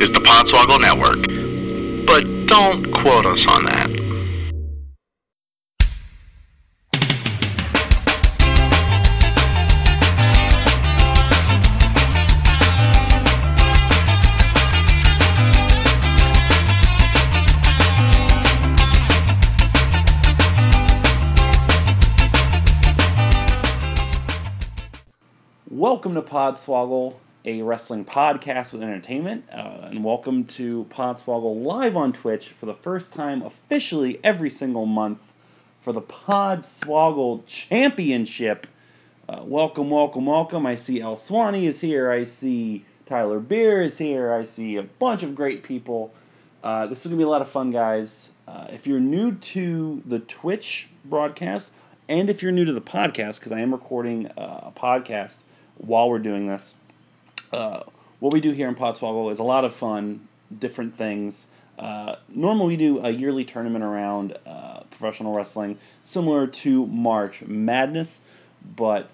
is the Podswoggle Network. But don't quote us on that. Welcome to Podswoggle, a wrestling podcast with entertainment, uh, and welcome to Podswoggle live on Twitch for the first time officially every single month for the Podswoggle Championship. Uh, welcome, welcome, welcome. I see El Swanee is here. I see Tyler Beer is here. I see a bunch of great people. Uh, this is going to be a lot of fun, guys. Uh, if you're new to the Twitch broadcast, and if you're new to the podcast, because I am recording uh, a podcast while we're doing this, uh, what we do here in Podswoggle is a lot of fun, different things. Uh, normally, we do a yearly tournament around uh, professional wrestling, similar to March Madness, but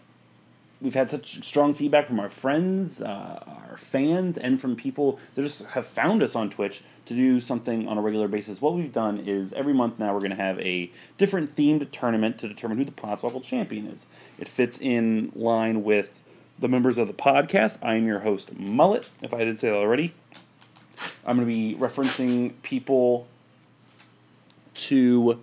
we've had such strong feedback from our friends, uh, our fans, and from people that just have found us on Twitch to do something on a regular basis. What we've done is every month now we're going to have a different themed tournament to determine who the Podswoggle champion is. It fits in line with the members of the podcast. I am your host, Mullet, if I didn't say that already. I'm going to be referencing people to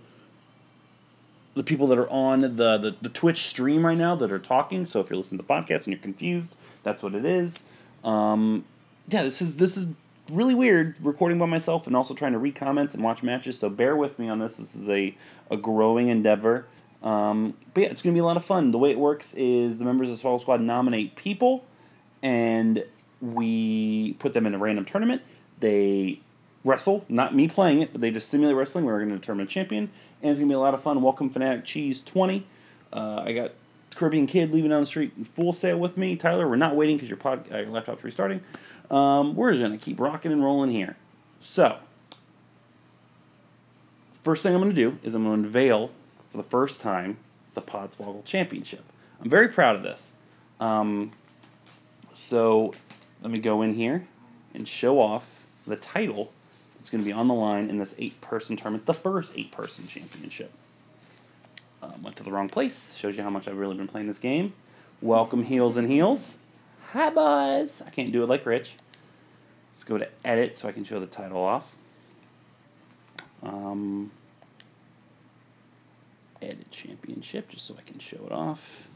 the people that are on the, the, the Twitch stream right now that are talking. So if you're listening to the podcast and you're confused, that's what it is. Um, yeah, this is this is really weird recording by myself and also trying to read comments and watch matches. So bear with me on this. This is a, a growing endeavor. Um, but yeah, it's going to be a lot of fun. The way it works is the members of the Swallow Squad nominate people, and we put them in a random tournament. They wrestle, not me playing it, but they just simulate wrestling. We're going to determine a champion, and it's going to be a lot of fun. Welcome, Fanatic Cheese 20. Uh, I got Caribbean Kid leaving down the street full sail with me. Tyler, we're not waiting because your, pod, uh, your laptop's restarting. Um, we're just going to keep rocking and rolling here. So, first thing I'm going to do is I'm going to unveil for the first time the Podswoggle Championship. I'm very proud of this. Um, so let me go in here and show off the title that's going to be on the line in this eight person tournament, the first eight person championship. Um, went to the wrong place. Shows you how much I've really been playing this game. Welcome, Heels and Heels. Hi, boys. I can't do it like Rich. Let's go to edit so I can show the title off. Um, edit championship just so I can show it off.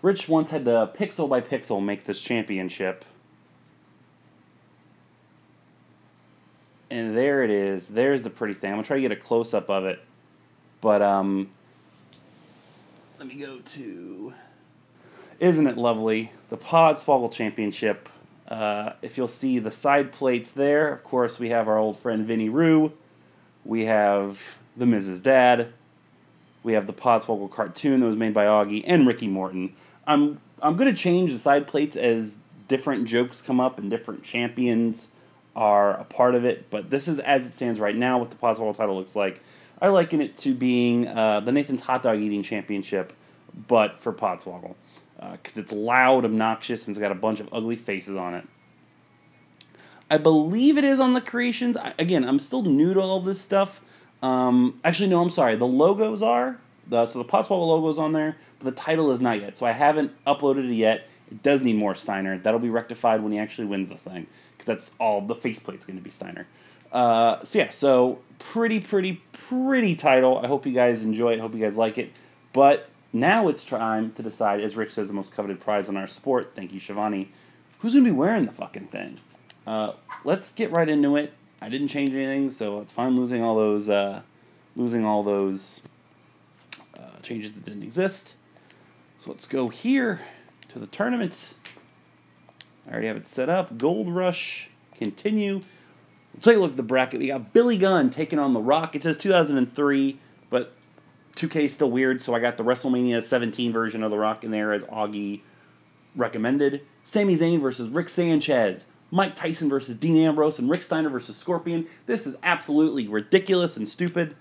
Rich once had to pixel by pixel make this championship. And there it is. There's the pretty thing. I'm going to try to get a close up of it. But, um, let me go to. Isn't it lovely? The Podswoggle Championship. Uh, if you'll see the side plates there, of course, we have our old friend Vinny Rue. We have The Miz's Dad. We have the Podswoggle cartoon that was made by Augie and Ricky Morton. I'm I'm gonna change the side plates as different jokes come up and different champions are a part of it. But this is as it stands right now. What the Podswoggle title looks like. I liken it to being uh, the Nathan's Hot Dog Eating Championship, but for Podswoggle, because uh, it's loud, obnoxious, and it's got a bunch of ugly faces on it. I believe it is on the creations. I, again, I'm still new to all this stuff. Um, actually, no, I'm sorry. The logos are the so the Podswoggle logo's on there, but the title is not yet. So I haven't uploaded it yet. It does need more Steiner. That'll be rectified when he actually wins the thing, because that's all the faceplate's going to be Steiner. Uh, so yeah, so pretty, pretty, pretty title. I hope you guys enjoy it. Hope you guys like it. But now it's time to decide, as Rich says, the most coveted prize in our sport. Thank you, Shivani. Who's going to be wearing the fucking thing? Uh, let's get right into it. I didn't change anything, so it's fine losing all those, uh, losing all those uh, changes that didn't exist. So let's go here to the tournament. I already have it set up. Gold Rush, continue. Let's take a look at the bracket. We got Billy Gunn taking on The Rock. It says 2003, but 2K is still weird, so I got the WrestleMania 17 version of The Rock in there as Augie recommended. Sami Zayn versus Rick Sanchez. Mike Tyson versus Dean Ambrose and Rick Steiner versus Scorpion. This is absolutely ridiculous and stupid.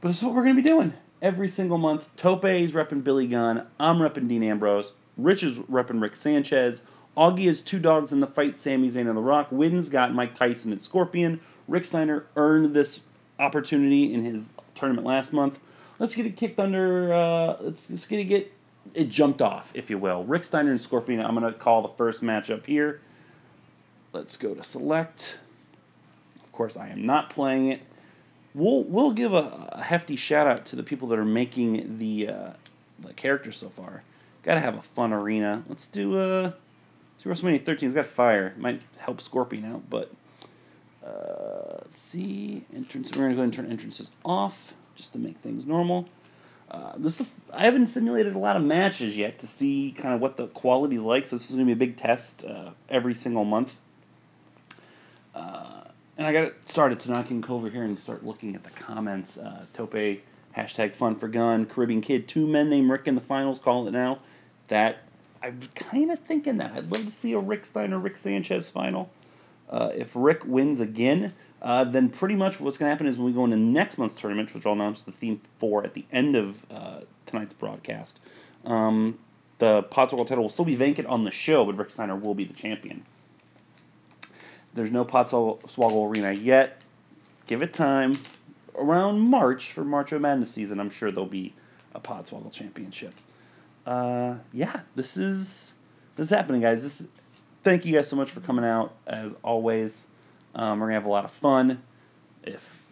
But it's what we're going to be doing every single month. Tope is repping Billy Gunn. I'm repping Dean Ambrose. Rich is repping Rick Sanchez. Augie has two dogs in the fight. Sami Zayn and The Rock. Wins got Mike Tyson and Scorpion. Rick Steiner earned this opportunity in his tournament last month. Let's get it kicked under. Uh, let's, let's get it get it jumped off, if you will. Rick Steiner and Scorpion. I'm gonna call the first matchup here. Let's go to select. Of course, I am not playing it. We'll we'll give a, a hefty shout out to the people that are making the uh, the characters so far. Got to have a fun arena. Let's do uh, see WrestleMania 13. It's got fire. Might help Scorpion out, but uh, let's see entrance. We're gonna go and turn entrances off just to make things normal. Uh, this is I haven't simulated a lot of matches yet to see kind of what the quality is like. So this is gonna be a big test uh, every single month. Uh, and I got it started to go over here and start looking at the comments. Uh, Tope hashtag fun for gun Caribbean kid two men named Rick in the finals. Call it now. That I'm kind of thinking that I'd love to see a Rick Steiner Rick Sanchez final. Uh, if Rick wins again, uh, then pretty much what's going to happen is when we go into next month's tournament, which I'll announce the theme for at the end of uh, tonight's broadcast, um, the Podswoggle title will still be vacant on the show, but Rick Steiner will be the champion. There's no Podswoggle Arena yet. Give it time. Around March for March of Madness season, I'm sure there'll be a Podswoggle Championship. Uh, yeah, this is this is happening, guys. This is, thank you guys so much for coming out as always. Um, we're gonna have a lot of fun. If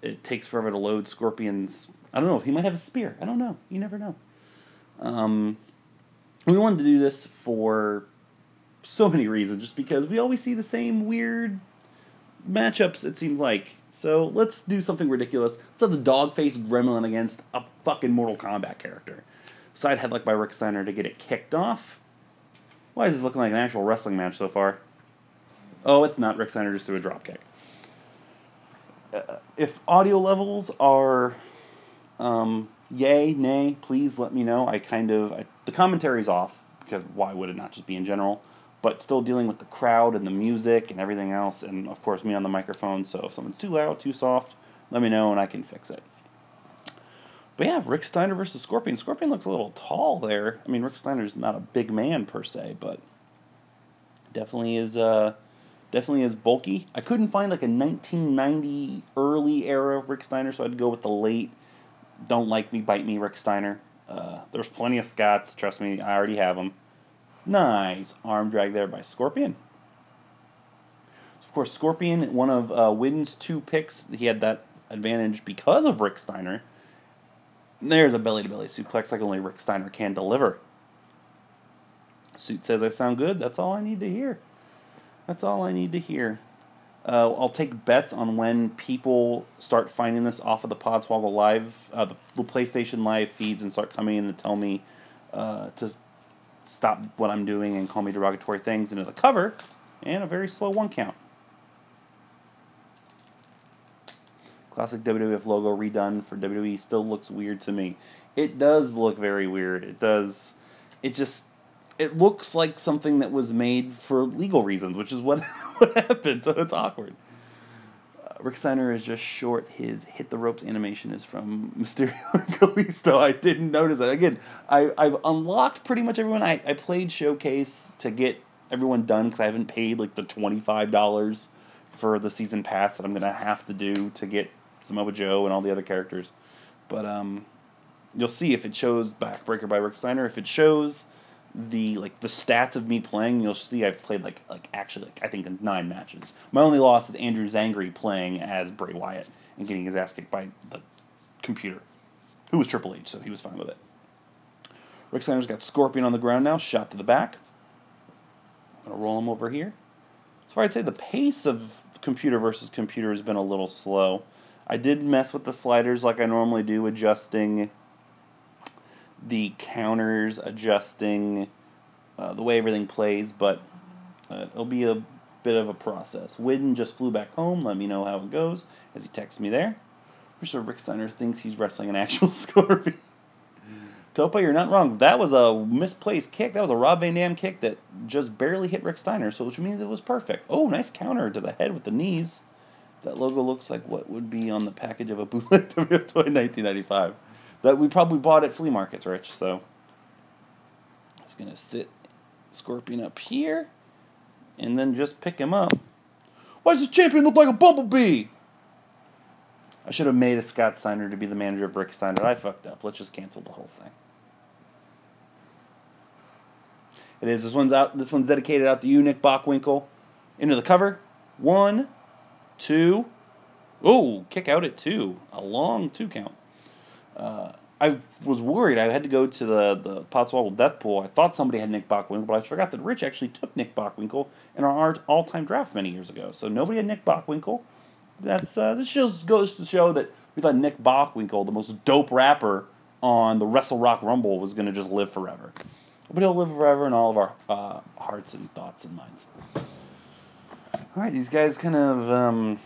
it takes forever to load Scorpion's, I don't know. If he might have a spear. I don't know. You never know. Um, we wanted to do this for so many reasons, just because we always see the same weird matchups. It seems like. So let's do something ridiculous. Let's have the dog face gremlin against a fucking Mortal Kombat character. Side headlock by Rick Steiner to get it kicked off. Why is this looking like an actual wrestling match so far? Oh, it's not. Rick Steiner just threw a dropkick. Uh, if audio levels are um, yay, nay, please let me know. I kind of. I, the commentary's off because why would it not just be in general? But still dealing with the crowd and the music and everything else, and of course me on the microphone. So if someone's too loud, too soft, let me know and I can fix it. But yeah, Rick Steiner versus Scorpion. Scorpion looks a little tall there. I mean, Rick Steiner's not a big man per se, but definitely is uh, definitely is bulky. I couldn't find like a 1990 early era Rick Steiner, so I'd go with the late. Don't like me, bite me, Rick Steiner. Uh, there's plenty of Scots. Trust me, I already have them. Nice arm drag there by Scorpion. Of course, Scorpion, one of uh, Widden's two picks, he had that advantage because of Rick Steiner. There's a belly to belly suplex like only Rick Steiner can deliver. Suit says I sound good. That's all I need to hear. That's all I need to hear. Uh, I'll take bets on when people start finding this off of the Podswoggle Live, uh, the, the PlayStation Live feeds, and start coming in to tell me uh, to stop what I'm doing and call me derogatory things. And as a cover, and a very slow one count. Classic WWF logo redone for WWE still looks weird to me. It does look very weird. It does. It just. It looks like something that was made for legal reasons, which is what, what happened, so it's awkward. Rick Steiner is just short. His hit the ropes animation is from Mysterio and Kalisto. I didn't notice that. Again, I, I've unlocked pretty much everyone. I, I played Showcase to get everyone done because I haven't paid like the $25 for the season pass that I'm going to have to do to get Samoa Joe and all the other characters. But um, you'll see if it shows Backbreaker by Rick Steiner. If it shows the like the stats of me playing, you'll see I've played like like actually like I think nine matches. My only loss is Andrew Zangri playing as Bray Wyatt and getting his ass kicked by the computer, who was Triple H, so he was fine with it. Rick Steiner's got Scorpion on the ground now, shot to the back. I'm gonna roll him over here. So I'd say the pace of computer versus computer has been a little slow. I did mess with the sliders like I normally do, adjusting the counters, adjusting uh, the way everything plays, but uh, it'll be a bit of a process. Widden just flew back home. Let me know how it goes as he texts me there. I'm sure Rick Steiner thinks he's wrestling an actual Scorpion. Topa, you're not wrong. That was a misplaced kick. That was a Rob Van Dam kick that just barely hit Rick Steiner, so which means it was perfect. Oh, nice counter to the head with the knees. That logo looks like what would be on the package of a bootleg WF toy in 1995. That we probably bought at flea markets, Rich. So, just gonna sit Scorpion up here, and then just pick him up. Why does this champion look like a bumblebee? I should have made a Scott Steiner to be the manager of Rick Steiner. I fucked up. Let's just cancel the whole thing. It is. This one's out. This one's dedicated out to you, Nick Bockwinkel. Into the cover. One, two. Oh, kick out at two. A long two count. Uh, I was worried. I had to go to the the Podswoggle Death Pool. I thought somebody had Nick Bockwinkel, but I forgot that Rich actually took Nick Bockwinkel in our all time draft many years ago. So nobody had Nick Bockwinkel. That's uh, this just goes to show that we thought Nick Bockwinkel, the most dope rapper on the Wrestle Rock Rumble, was going to just live forever. But he'll live forever in all of our uh, hearts and thoughts and minds. All right, these guys kind of um,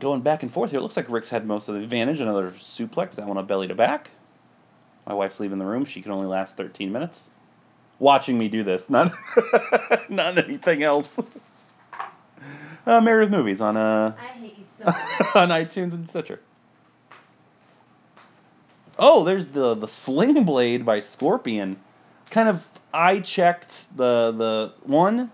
going back and forth here. It looks like Rick's had most of the advantage. Another suplex, that one a belly to back. My wife's leaving the room. She can only last 13 minutes. Watching me do this, not not anything else. Uh, Meredith Movies on uh, I hate you so much. on iTunes and Stitcher. Oh, there's the the Sling Blade by Scorpion. Kind of I checked the the one,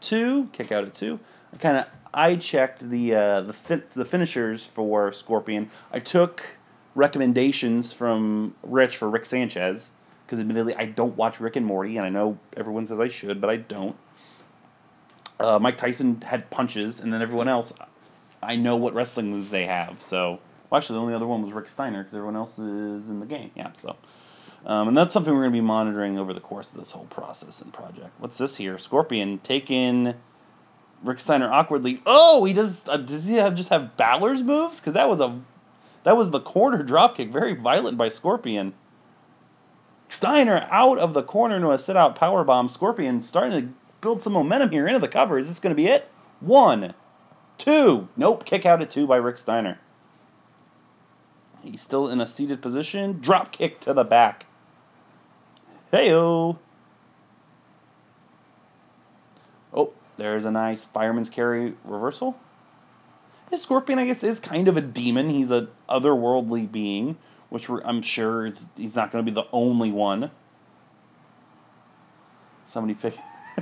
two, kick out at two. I kind of I checked the uh, the fin- the finishers for Scorpion. I took recommendations from Rich for Rick Sanchez because admittedly I don't watch Rick and Morty, and I know everyone says I should, but I don't. Uh, Mike Tyson had punches, and then everyone else, I know what wrestling moves they have. So, well, actually, the only other one was Rick Steiner because everyone else is in the game. Yeah, so. Um, and that's something we're going to be monitoring over the course of this whole process and project. What's this here? Scorpion taking Rick Steiner awkwardly. Oh, he does. Uh, does he have just have Balor's moves? Because that was a, that was the corner dropkick, very violent by Scorpion. Steiner out of the corner into a sit out power bomb. Scorpion starting to build some momentum here into the cover. Is this going to be it? One, two. Nope. Kick out at two by Rick Steiner. He's still in a seated position. Drop kick to the back. Heyo. Oh, there's a nice fireman's carry reversal. His Scorpion, I guess, is kind of a demon. He's a otherworldly being, which I'm sure it's, he's not going to be the only one. Somebody pick.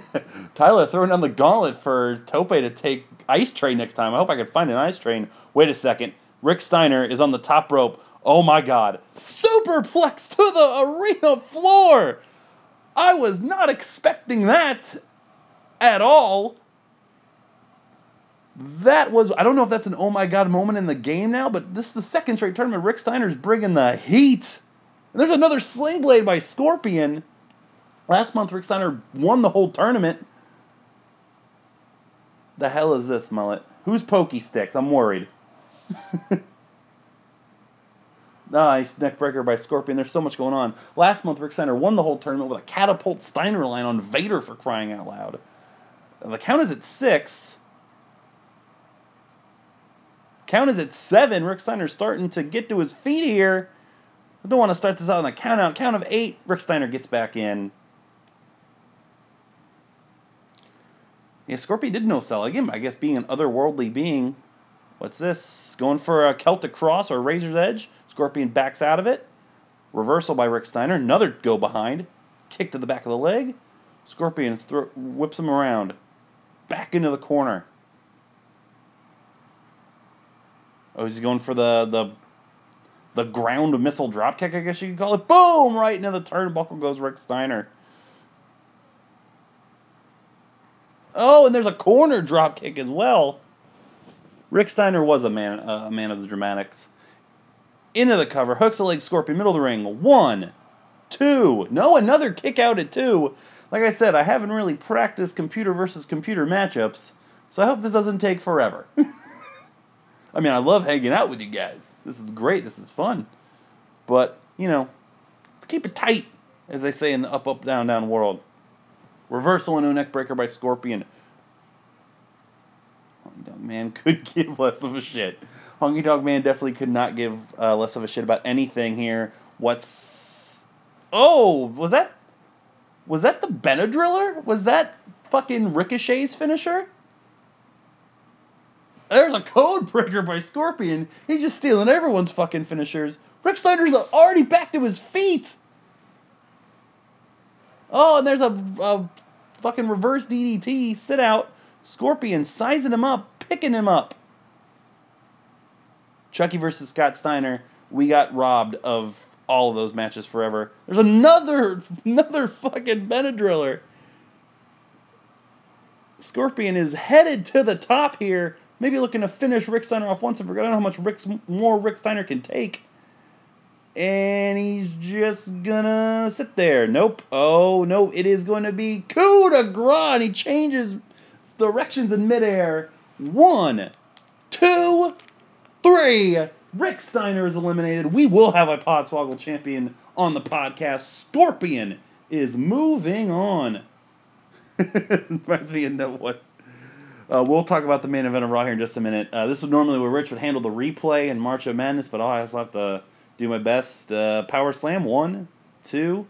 Tyler throwing down the gauntlet for Tope to take Ice Train next time. I hope I can find an Ice Train. Wait a second. Rick Steiner is on the top rope. Oh my god. Superplex to the arena floor! I was not expecting that at all. That was, I don't know if that's an oh my god moment in the game now, but this is the second straight tournament. Rick Steiner's bringing the heat. And there's another sling blade by Scorpion. Last month, Rick Steiner won the whole tournament. The hell is this, mullet? Who's Pokey Sticks? I'm worried. Ah, nice neck breaker by Scorpion. There's so much going on. Last month, Rick Steiner won the whole tournament with a catapult Steiner line on Vader for crying out loud. The count is at six. Count is at seven. Rick Steiner's starting to get to his feet here. I don't want to start this out on the count out. Count of eight. Rick Steiner gets back in. Yeah, Scorpion did no sell again. I guess being an otherworldly being. What's this? Going for a Celtic Cross or Razor's Edge. Scorpion backs out of it. Reversal by Rick Steiner. Another go behind. Kick to the back of the leg. Scorpion whips him around. Back into the corner. Oh, is he going for the the the ground missile dropkick, I guess you could call it? Boom! Right into the turnbuckle goes Rick Steiner. Oh, and there's a corner dropkick as well. Rick Steiner was a man, uh, a man of the dramatics. Into the cover, hooks a leg, Scorpion, middle of the ring. One, two. No, another kick out at two. Like I said, I haven't really practiced computer versus computer matchups, so I hope this doesn't take forever. I mean, I love hanging out with you guys. This is great. This is fun. But, you know, let's keep it tight, as they say in the up, up, down, down world. Reversal into neck breaker by Scorpion. Honky Dog Man could give less of a shit. Honky Dog Man definitely could not give uh, less of a shit about anything here. What's. Oh, was that. Was that the Benadryller? Was that fucking Ricochet's finisher? There's a code breaker by Scorpion. He's just stealing everyone's fucking finishers. Rick Steiner's already back to his feet. Oh, and there's a, a fucking reverse DDT. Sit out. Scorpion sizing him up, picking him up. Chucky versus Scott Steiner. We got robbed of all of those matches forever. There's another another fucking Benadryller. Scorpion is headed to the top here. Maybe looking to finish Rick Steiner off once and forget. I don't know how much Rick's, more Rick Steiner can take. And he's just gonna sit there. Nope. Oh, no. It is going to be coup de grace. And he changes directions in midair. One, two, three. Rick Steiner is eliminated. We will have a Podswoggle champion on the podcast. Scorpion is moving on. Reminds me of what. Uh, we'll talk about the main event of Raw here in just a minute. Uh, this is normally where Rich would handle the replay and March of Madness, but I also have to do my best. Uh, power slam, one, two,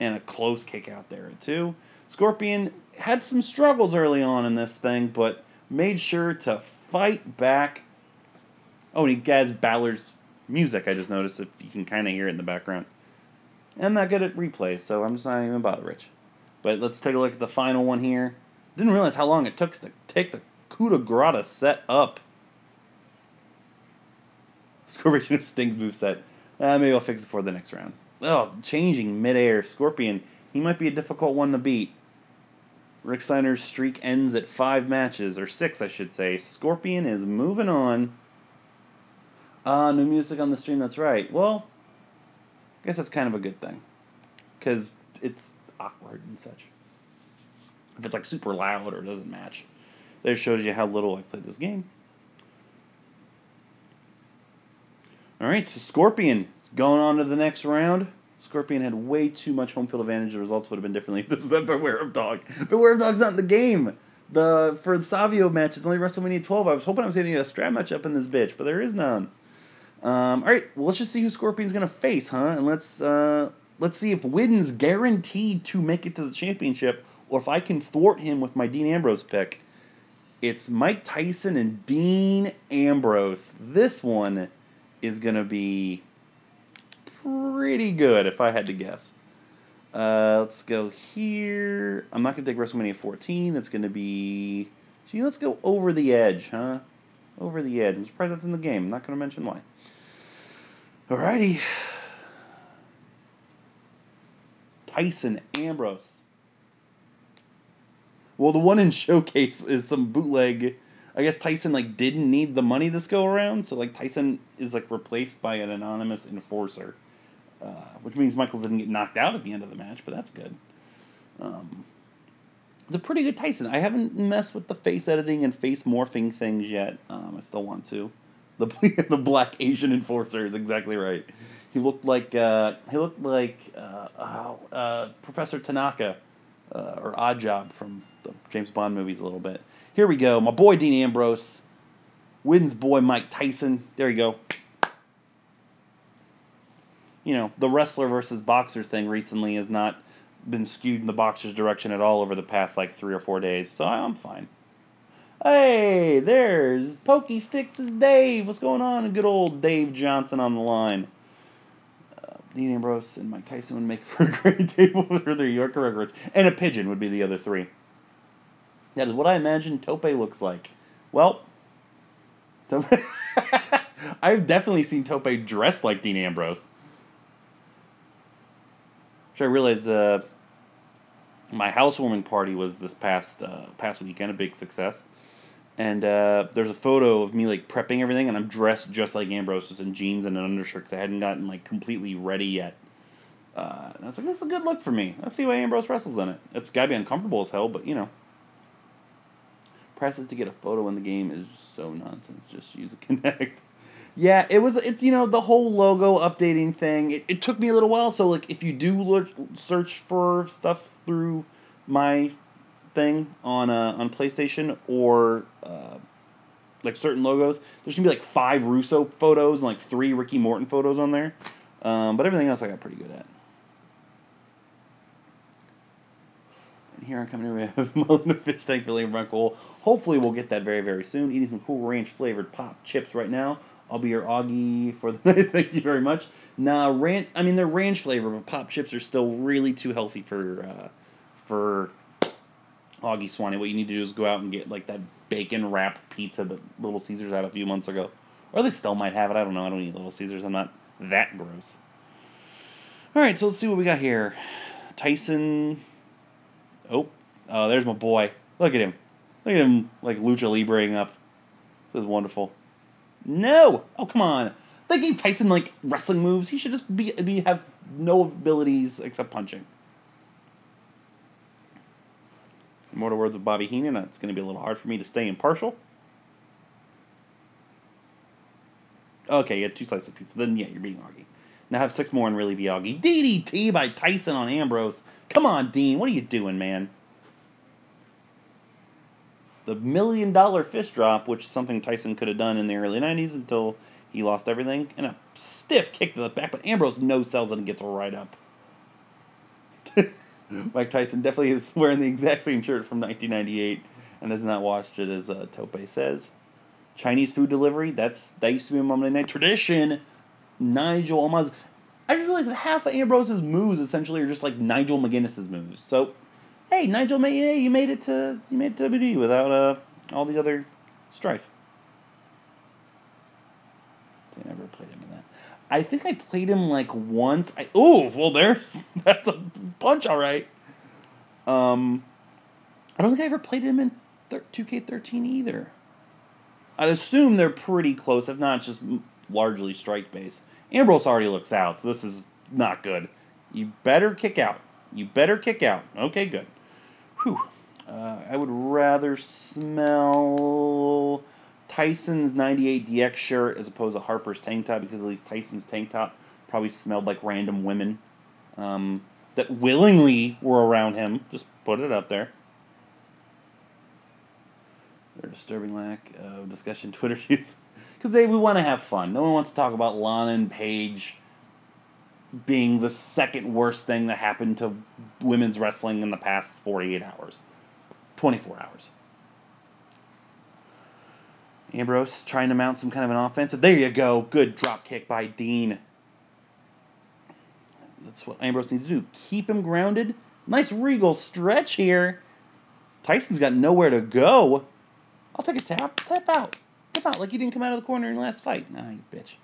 and a close kick out there at two. Scorpion had some struggles early on in this thing, but made sure to fight back. Oh, and he has Balor's music, I just noticed, if you can kind of hear it in the background. And I'm not good at replays, so I'm just not even bother Rich. But let's take a look at the final one here. Didn't realize how long it took to take the coup de grace set up. Scorpion of Sting's moveset. Uh, maybe I'll fix it for the next round. Oh, changing midair. Scorpion, he might be a difficult one to beat. Rick Steiner's streak ends at five matches, or six, I should say. Scorpion is moving on. Ah, uh, music on the stream, that's right. Well, I guess that's kind of a good thing. Because it's awkward and such. If it's like super loud or doesn't match, that shows you how little I've played this game. All right, so Scorpion is going on to the next round. Scorpion had way too much home field advantage. The results would have been differently if this was that Beware of Dog. Beware of Dog's not in the game. The for the Savio match, it's only WrestleMania 12. I was hoping I was getting a strap match up in this bitch, but there is none. Um, all right, well, let's just see who Scorpion's gonna face, huh? And let's uh, let's see if Widden's guaranteed to make it to the championship, or if I can thwart him with my Dean Ambrose pick. It's Mike Tyson and Dean Ambrose. This one is gonna be pretty good if I had to guess. Uh, let's go here. I'm not gonna take WrestleMania 14. That's gonna be. Gee, let's go over the edge, huh? Over the edge. I'm surprised that's in the game. I'm not gonna mention why. Alrighty. Tyson Ambrose. Well, the one in Showcase is some bootleg. I guess Tyson like didn't need the money this go around, so like Tyson is like replaced by an anonymous enforcer, uh, which means Michaels didn't get knocked out at the end of the match, but that's good. Um, it's a pretty good Tyson. I haven't messed with the face editing and face morphing things yet. Um, I still want to. The the black Asian enforcer is exactly right. He looked like uh, he looked like uh, oh, uh, Professor Tanaka uh, or Oddjob from the James Bond movies a little bit. Here we go. My boy Dean Ambrose wins boy Mike Tyson. There you go. You know, the wrestler versus boxer thing recently has not been skewed in the boxer's direction at all over the past like three or four days, so I'm fine. Hey, there's Pokey Sticks' Dave. What's going on? Good old Dave Johnson on the line. Dean Ambrose and Mike Tyson would make for a great table for the Yorker records. And a pigeon would be the other three. That is what I imagine Tope looks like. Well, Tope I've definitely seen Tope dressed like Dean Ambrose. Which I realized uh, my housewarming party was this past uh, past weekend, a big success and uh, there's a photo of me like prepping everything, and I'm dressed just like Ambrose, just in jeans and an undershirt because I hadn't gotten like completely ready yet. Uh, and I was like, this is a good look for me. Let's see why Ambrose wrestles in it. It's gotta be uncomfortable as hell, but you know. Prices to get a photo in the game is so nonsense. Just use a Kinect. yeah, it was. It's you know the whole logo updating thing. It, it took me a little while. So like, if you do look, search for stuff through my thing on uh, on PlayStation or uh, like certain logos, there's gonna be like five Russo photos and like three Ricky Morton photos on there. Um, but everything else I got pretty good at. And here I'm coming in, we have Mullen Fish Tank Liam Runkle. Hopefully we'll get that very, very soon. Eating some cool ranch flavored pop chips right now I'll be your Augie for the night. Thank you very much. Nah, ranch. I mean, they're ranch flavor, but pop chips are still really too healthy for uh, for Augie Swanee. What you need to do is go out and get like that bacon wrap pizza that Little Caesars had a few months ago, or they still might have it. I don't know. I don't eat Little Caesars. I'm not that gross. All right, so let's see what we got here. Tyson. Oh, oh, there's my boy. Look at him. Look at him, like lucha libreing up. This is wonderful. No! Oh, come on. They gave Tyson like wrestling moves. He should just be, be have no abilities except punching. To words of Bobby Heenan. That's going to be a little hard for me to stay impartial. Okay, you had two slices of pizza. Then yeah, you're being Augie. Now have six more and really be Augie. DDT by Tyson on Ambrose. Come on, Dean. What are you doing, man? The million dollar fist drop, which is something Tyson could have done in the early 90s until he lost everything, and a stiff kick to the back, but Ambrose no sells it and gets right up. Mike Tyson definitely is wearing the exact same shirt from 1998 and has not watched it, as uh, Tope says. Chinese food delivery, that's that used to be a Monday night tradition. Nigel Almaz. I just realized that half of Ambrose's moves essentially are just like Nigel McGuinness's moves. So, hey, Nigel, hey, you made it to you made it to WWE without uh, all the other strife. I never played him. I think I played him like once. I oh well, there's that's a punch, all right. Um, I don't think I ever played him in two K thirteen either. I'd assume they're pretty close, if not just largely strike based. Ambrose already looks out, so this is not good. You better kick out. You better kick out. Okay, good. Whew. Uh, I would rather smell Tyson's 98 DX shirt as opposed to Harper's tank top because at least Tyson's tank top probably smelled like random women um, that willingly were around him. Just put it out there. Their disturbing lack of discussion Twitter shoots. Because they we want to have fun. No one wants to talk about Lana and Paige being the second worst thing that happened to women's wrestling in the past 48 hours. 24 hours. Ambrose trying to mount some kind of an offensive. There you go. Good drop kick by Dean. That's what Ambrose needs to do. Keep him grounded. Nice regal stretch here. Tyson's got nowhere to go. I'll take a tap. Tap out. Tap out like you didn't come out of the corner in the last fight. Nah, you bitch.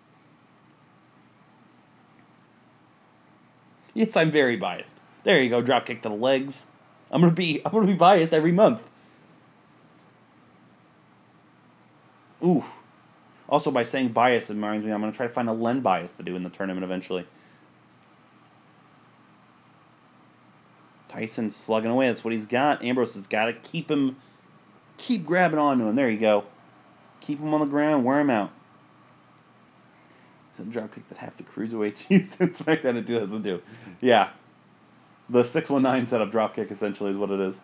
Yes, I'm very biased. There you go. Drop kick to the legs. I'm gonna be I'm gonna be biased every month. Ooh. Also, by saying bias, it reminds me I'm going to try to find a Len bias to do in the tournament eventually. Tyson slugging away. That's what he's got. Ambrose has got to keep him, keep grabbing onto him. There you go. Keep him on the ground. Wear him out. It's a drop kick that half the cruiserweights used in SmackDown in 2002. Yeah. The 619 setup drop kick essentially is what it is.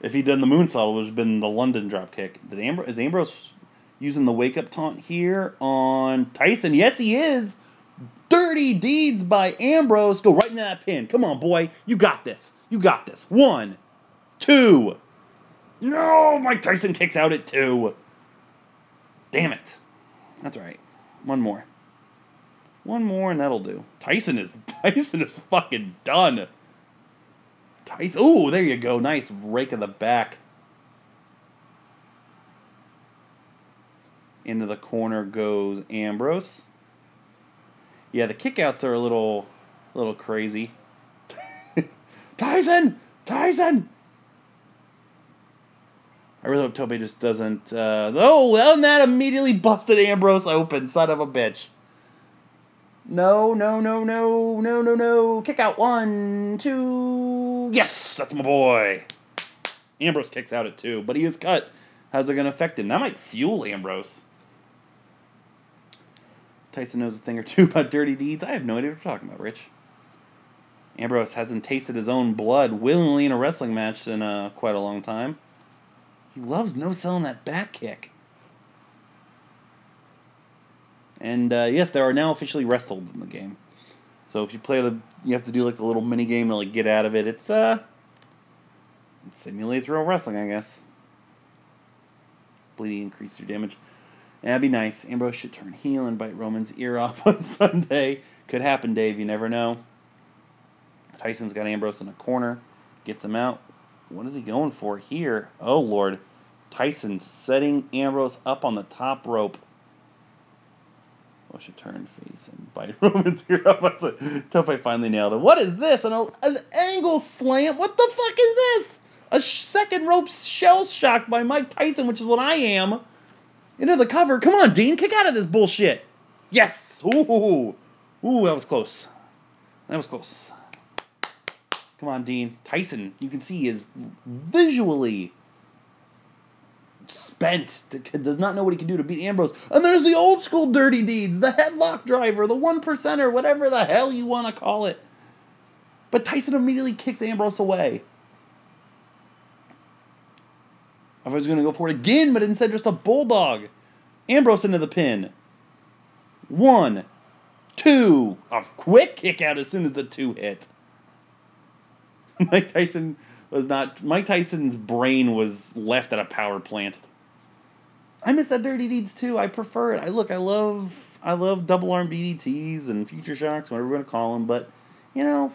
If he'd done the moonsault, it would have been the London dropkick. Did is Ambrose using the wake up taunt here on Tyson? Yes, he is. Dirty deeds by Ambrose. Go right into that pin. Come on, boy. You got this. You got this. One, two. No, Mike Tyson kicks out at two. Damn it. That's right. One more. One more and that'll do. Tyson is Tyson is fucking done. Tyson. Oh, there you go. Nice rake of the back. Into the corner goes Ambrose. Yeah, the kickouts are a little, little crazy. Tyson, Tyson. I really hope Toby just doesn't. Uh, oh, well, and that immediately busted Ambrose open, son of a bitch. No, no, no, no, no, no, no. Kick out one, two. Yes, that's my boy. Ambrose kicks out at two, but he is cut. How's it going to affect him? That might fuel Ambrose. Tyson knows a thing or two about dirty deeds. I have no idea what you're talking about, Rich. Ambrose hasn't tasted his own blood willingly in a wrestling match in uh, quite a long time. He loves no selling that back kick. And uh, yes, there are now officially wrestled in the game. So if you play the, you have to do like the little mini game to like get out of it. It's uh, it simulates real wrestling, I guess. Bleeding increases your damage. And that'd be nice. Ambrose should turn heel and bite Roman's ear off on Sunday. Could happen, Dave. You never know. Tyson's got Ambrose in a corner, gets him out. What is he going for here? Oh, Lord. Tyson setting Ambrose up on the top rope. Oh, should turn face and bite Roman's ear off. Tope finally nailed it. What is this? An, an angle slam? What the fuck is this? A second rope shell shock by Mike Tyson, which is what I am. Into the cover. Come on, Dean. Kick out of this bullshit. Yes. Ooh. Ooh, that was close. That was close. Come on, Dean. Tyson, you can see, is visually spent. Does not know what he can do to beat Ambrose. And there's the old school dirty deeds, the headlock driver, the one percenter, whatever the hell you want to call it. But Tyson immediately kicks Ambrose away. I was going to go for it again, but instead just a bulldog. Ambrose into the pin. One, two. A quick kick out as soon as the two hit. Mike Tyson was not. Mike Tyson's brain was left at a power plant. I miss that Dirty Deeds too. I prefer it. I look. I love. I love double arm DDTs and future shocks, whatever we're gonna call them. But you know,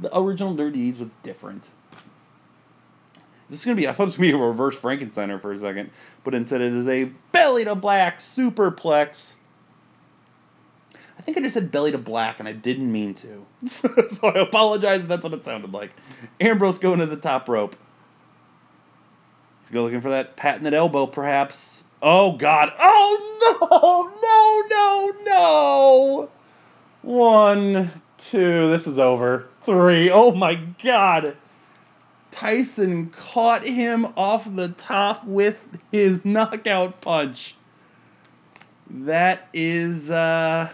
the original Dirty Deeds was different. This is gonna be. I thought it was gonna be a reverse Frankensteiner for a second, but instead it is a belly to black superplex. I think I just said belly to black, and I didn't mean to, so I apologize if that's what it sounded like. Ambrose going to the top rope. He's go looking for that patented elbow, perhaps. Oh God! Oh no! No! No! No! One, two. This is over. Three. Oh my God! Tyson caught him off the top with his knockout punch. That is, uh.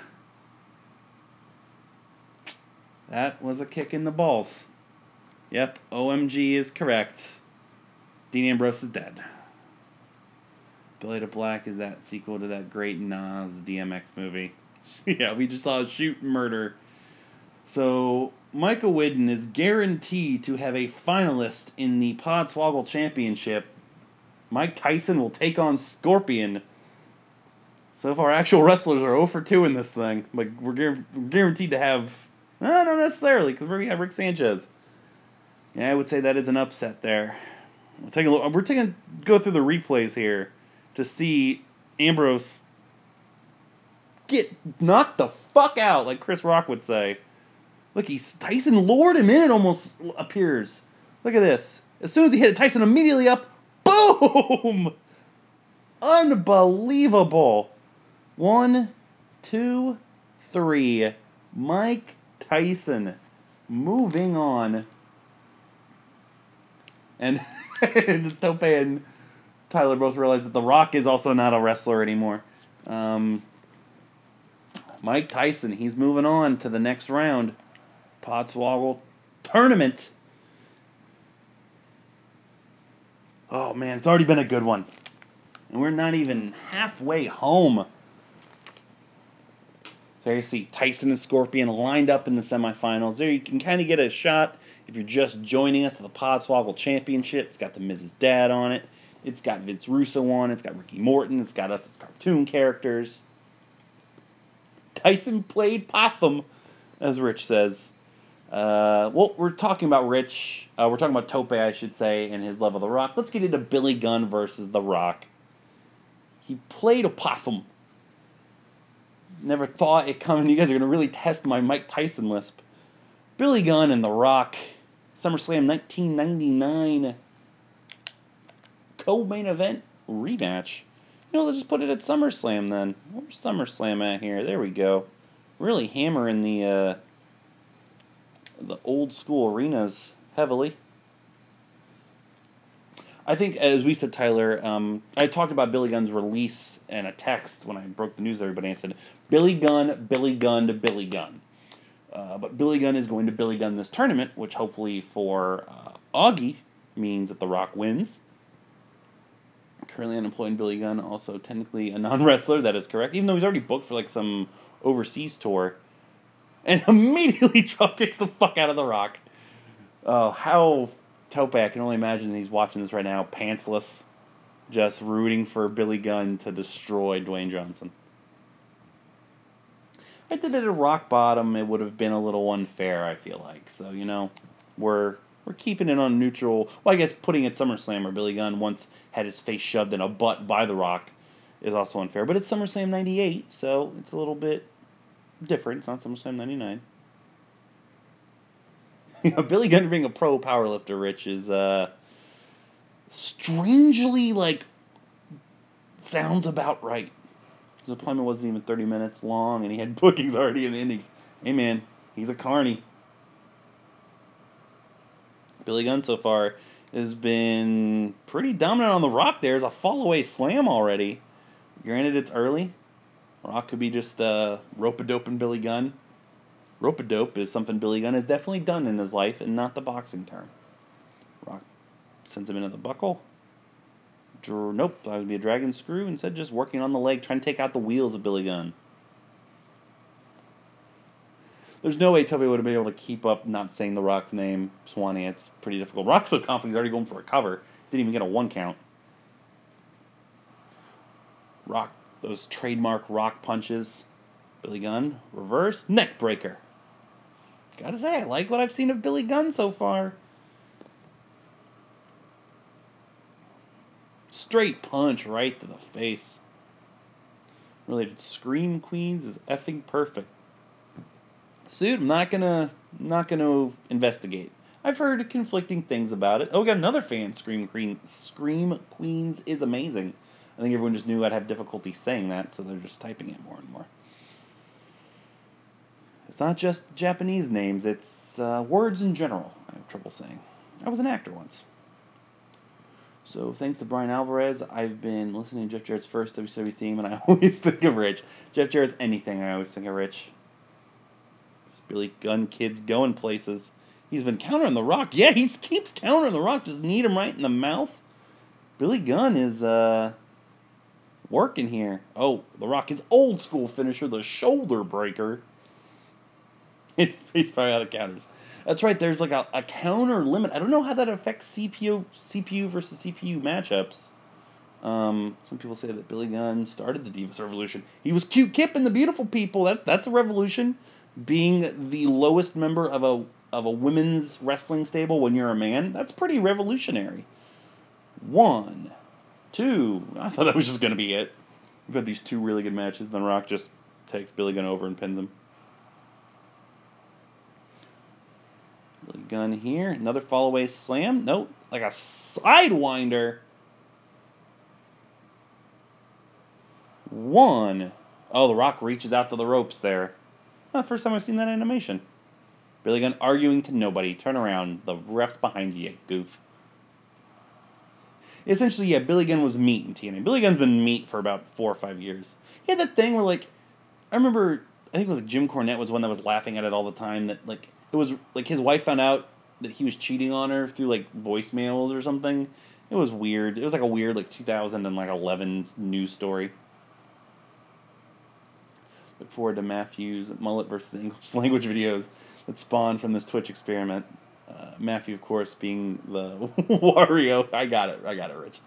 That was a kick in the balls. Yep, OMG is correct. Dean Ambrose is dead. Billy to Black is that sequel to that great Nas DMX movie. yeah, we just saw a shoot and murder. So Michael Widden is guaranteed to have a finalist in the Podswoggle Championship. Mike Tyson will take on Scorpion. So far, actual wrestlers are 0 for 2 in this thing, like we're guaranteed to have, no, not necessarily, because we have Rick Sanchez. Yeah, I would say that is an upset there. We're taking a look. We're taking go through the replays here to see Ambrose get knocked the fuck out, like Chris Rock would say. Look, he's Tyson lured him in. It almost appears. Look at this. As soon as he hit it, Tyson immediately up. Boom! Unbelievable. One, two, three. Mike Tyson. Moving on. And Tope and Tyler both realize that The Rock is also not a wrestler anymore. Um, Mike Tyson, he's moving on to the next round. Podswoggle tournament. Oh man, it's already been a good one. And we're not even halfway home. There you see Tyson and Scorpion lined up in the semifinals. There you can kind of get a shot if you're just joining us at the Podswoggle Championship. It's got the Miz's Dad on it. It's got Vince Russo on it. It's got Ricky Morton. It's got us as cartoon characters. Tyson played Potham, as Rich says. Uh, well, we're talking about Rich. Uh, we're talking about Tope, I should say, and his love of The Rock. Let's get into Billy Gunn versus The Rock. He played Opothum. Never thought it coming. You guys are going to really test my Mike Tyson lisp. Billy Gunn and The Rock. SummerSlam 1999. Co-main event rematch. You know, let's just put it at SummerSlam then. Where's SummerSlam at here? There we go. Really hammering the... Uh, the old school arenas heavily. I think, as we said, Tyler, um, I talked about Billy Gunn's release and a text when I broke the news to everybody. I said, Billy Gunn, Billy Gunn to Billy Gunn. Uh, but Billy Gunn is going to Billy Gunn this tournament, which hopefully for uh, Augie means that The Rock wins. Currently unemployed Billy Gunn, also technically a non wrestler, that is correct, even though he's already booked for like some overseas tour and immediately drop kicks the fuck out of the rock. Oh, how Tope, I can only imagine he's watching this right now, pantsless. just rooting for Billy Gunn to destroy Dwayne Johnson. I did it at rock bottom. It would have been a little unfair. I feel like so. You know, we're we're keeping it on neutral. Well, I guess putting it SummerSlam where Billy Gunn once had his face shoved in a butt by The Rock is also unfair. But it's SummerSlam '98, so it's a little bit different. It's not SummerSlam '99. You know, Billy Gunn being a pro powerlifter, Rich, is uh, strangely like sounds about right. His appointment wasn't even 30 minutes long, and he had bookings already in the innings. Hey, man, he's a carny. Billy Gunn so far has been pretty dominant on the Rock. There's a fall away slam already. Granted, it's early. Rock could be just uh, rope a dope and Billy Gunn. Rope a dope is something Billy Gunn has definitely done in his life, and not the boxing term. Rock sends him into the buckle. Dr- nope, that would be a dragon screw. Instead, just working on the leg, trying to take out the wheels of Billy Gunn. There's no way Toby would have been able to keep up not saying The Rock's name, Swanee. It's pretty difficult. Rock's so confident he's already going for a cover. Didn't even get a one count. Rock, those trademark rock punches. Billy Gunn, reverse neck breaker. Gotta say, I like what I've seen of Billy Gunn so far. Straight punch right to the face. Related Scream Queens is effing perfect. Suit, I'm not gonna not gonna investigate. I've heard conflicting things about it. Oh, we got another fan. Scream Queen, Scream Queens is amazing. I think everyone just knew I'd have difficulty saying that, so they're just typing it more and more. It's not just Japanese names; it's uh, words in general. I have trouble saying. I was an actor once. So thanks to Brian Alvarez, I've been listening to Jeff Jarrett's first WCW theme, and I always think of Rich. Jeff Jarrett's anything, I always think of Rich. Billy Gunn kid's going places. He's been countering the Rock. Yeah, he keeps countering the Rock. Just need him right in the mouth. Billy Gunn is uh working here. Oh, the Rock is old school finisher, the shoulder breaker. He's probably out of counters. That's right. There's like a, a counter limit. I don't know how that affects CPU CPU versus CPU matchups. Um, some people say that Billy Gunn started the Divas Revolution. He was cute Kip and the Beautiful People. That that's a revolution being the lowest member of a of a women's wrestling stable when you're a man, that's pretty revolutionary. One, two. I thought that was just gonna be it. We've had these two really good matches. Then Rock just takes Billy Gunn over and pins him. Billy Gunn here. Another fall away slam. Nope. Like a sidewinder. One. Oh, the Rock reaches out to the ropes there. Oh, first time I've seen that animation. Billy Gunn arguing to nobody. Turn around. The ref's behind you, you goof. Essentially, yeah, Billy Gunn was meat in TNA. Billy Gunn's been meat for about four or five years. He had that thing where, like, I remember, I think it was like Jim Cornette was one that was laughing at it all the time. That, like, it was, like, his wife found out that he was cheating on her through, like, voicemails or something. It was weird. It was like a weird, like, 2011 news story. Look forward to Matthew's mullet versus English language videos that spawned from this Twitch experiment. Uh, Matthew, of course, being the Wario. I got it. I got it, Rich.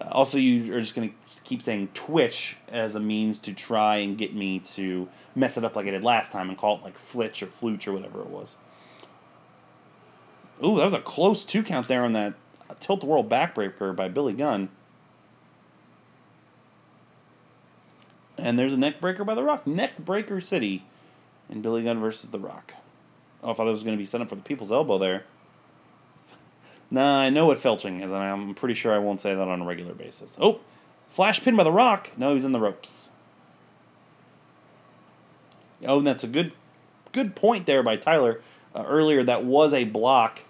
Uh, also, you are just going to keep saying Twitch as a means to try and get me to mess it up like I did last time and call it like Flitch or Flooch or whatever it was. Ooh, that was a close two count there on that Tilt-a-Whirl backbreaker by Billy Gunn. And there's a neck breaker by The Rock. Neck Breaker City in Billy Gunn versus The Rock. Oh, I thought it was going to be set up for the people's elbow there. Nah, I know what felching is, and I'm pretty sure I won't say that on a regular basis. Oh, flash pin by The Rock. No, he's in the ropes. Oh, and that's a good, good point there by Tyler uh, earlier. That was a block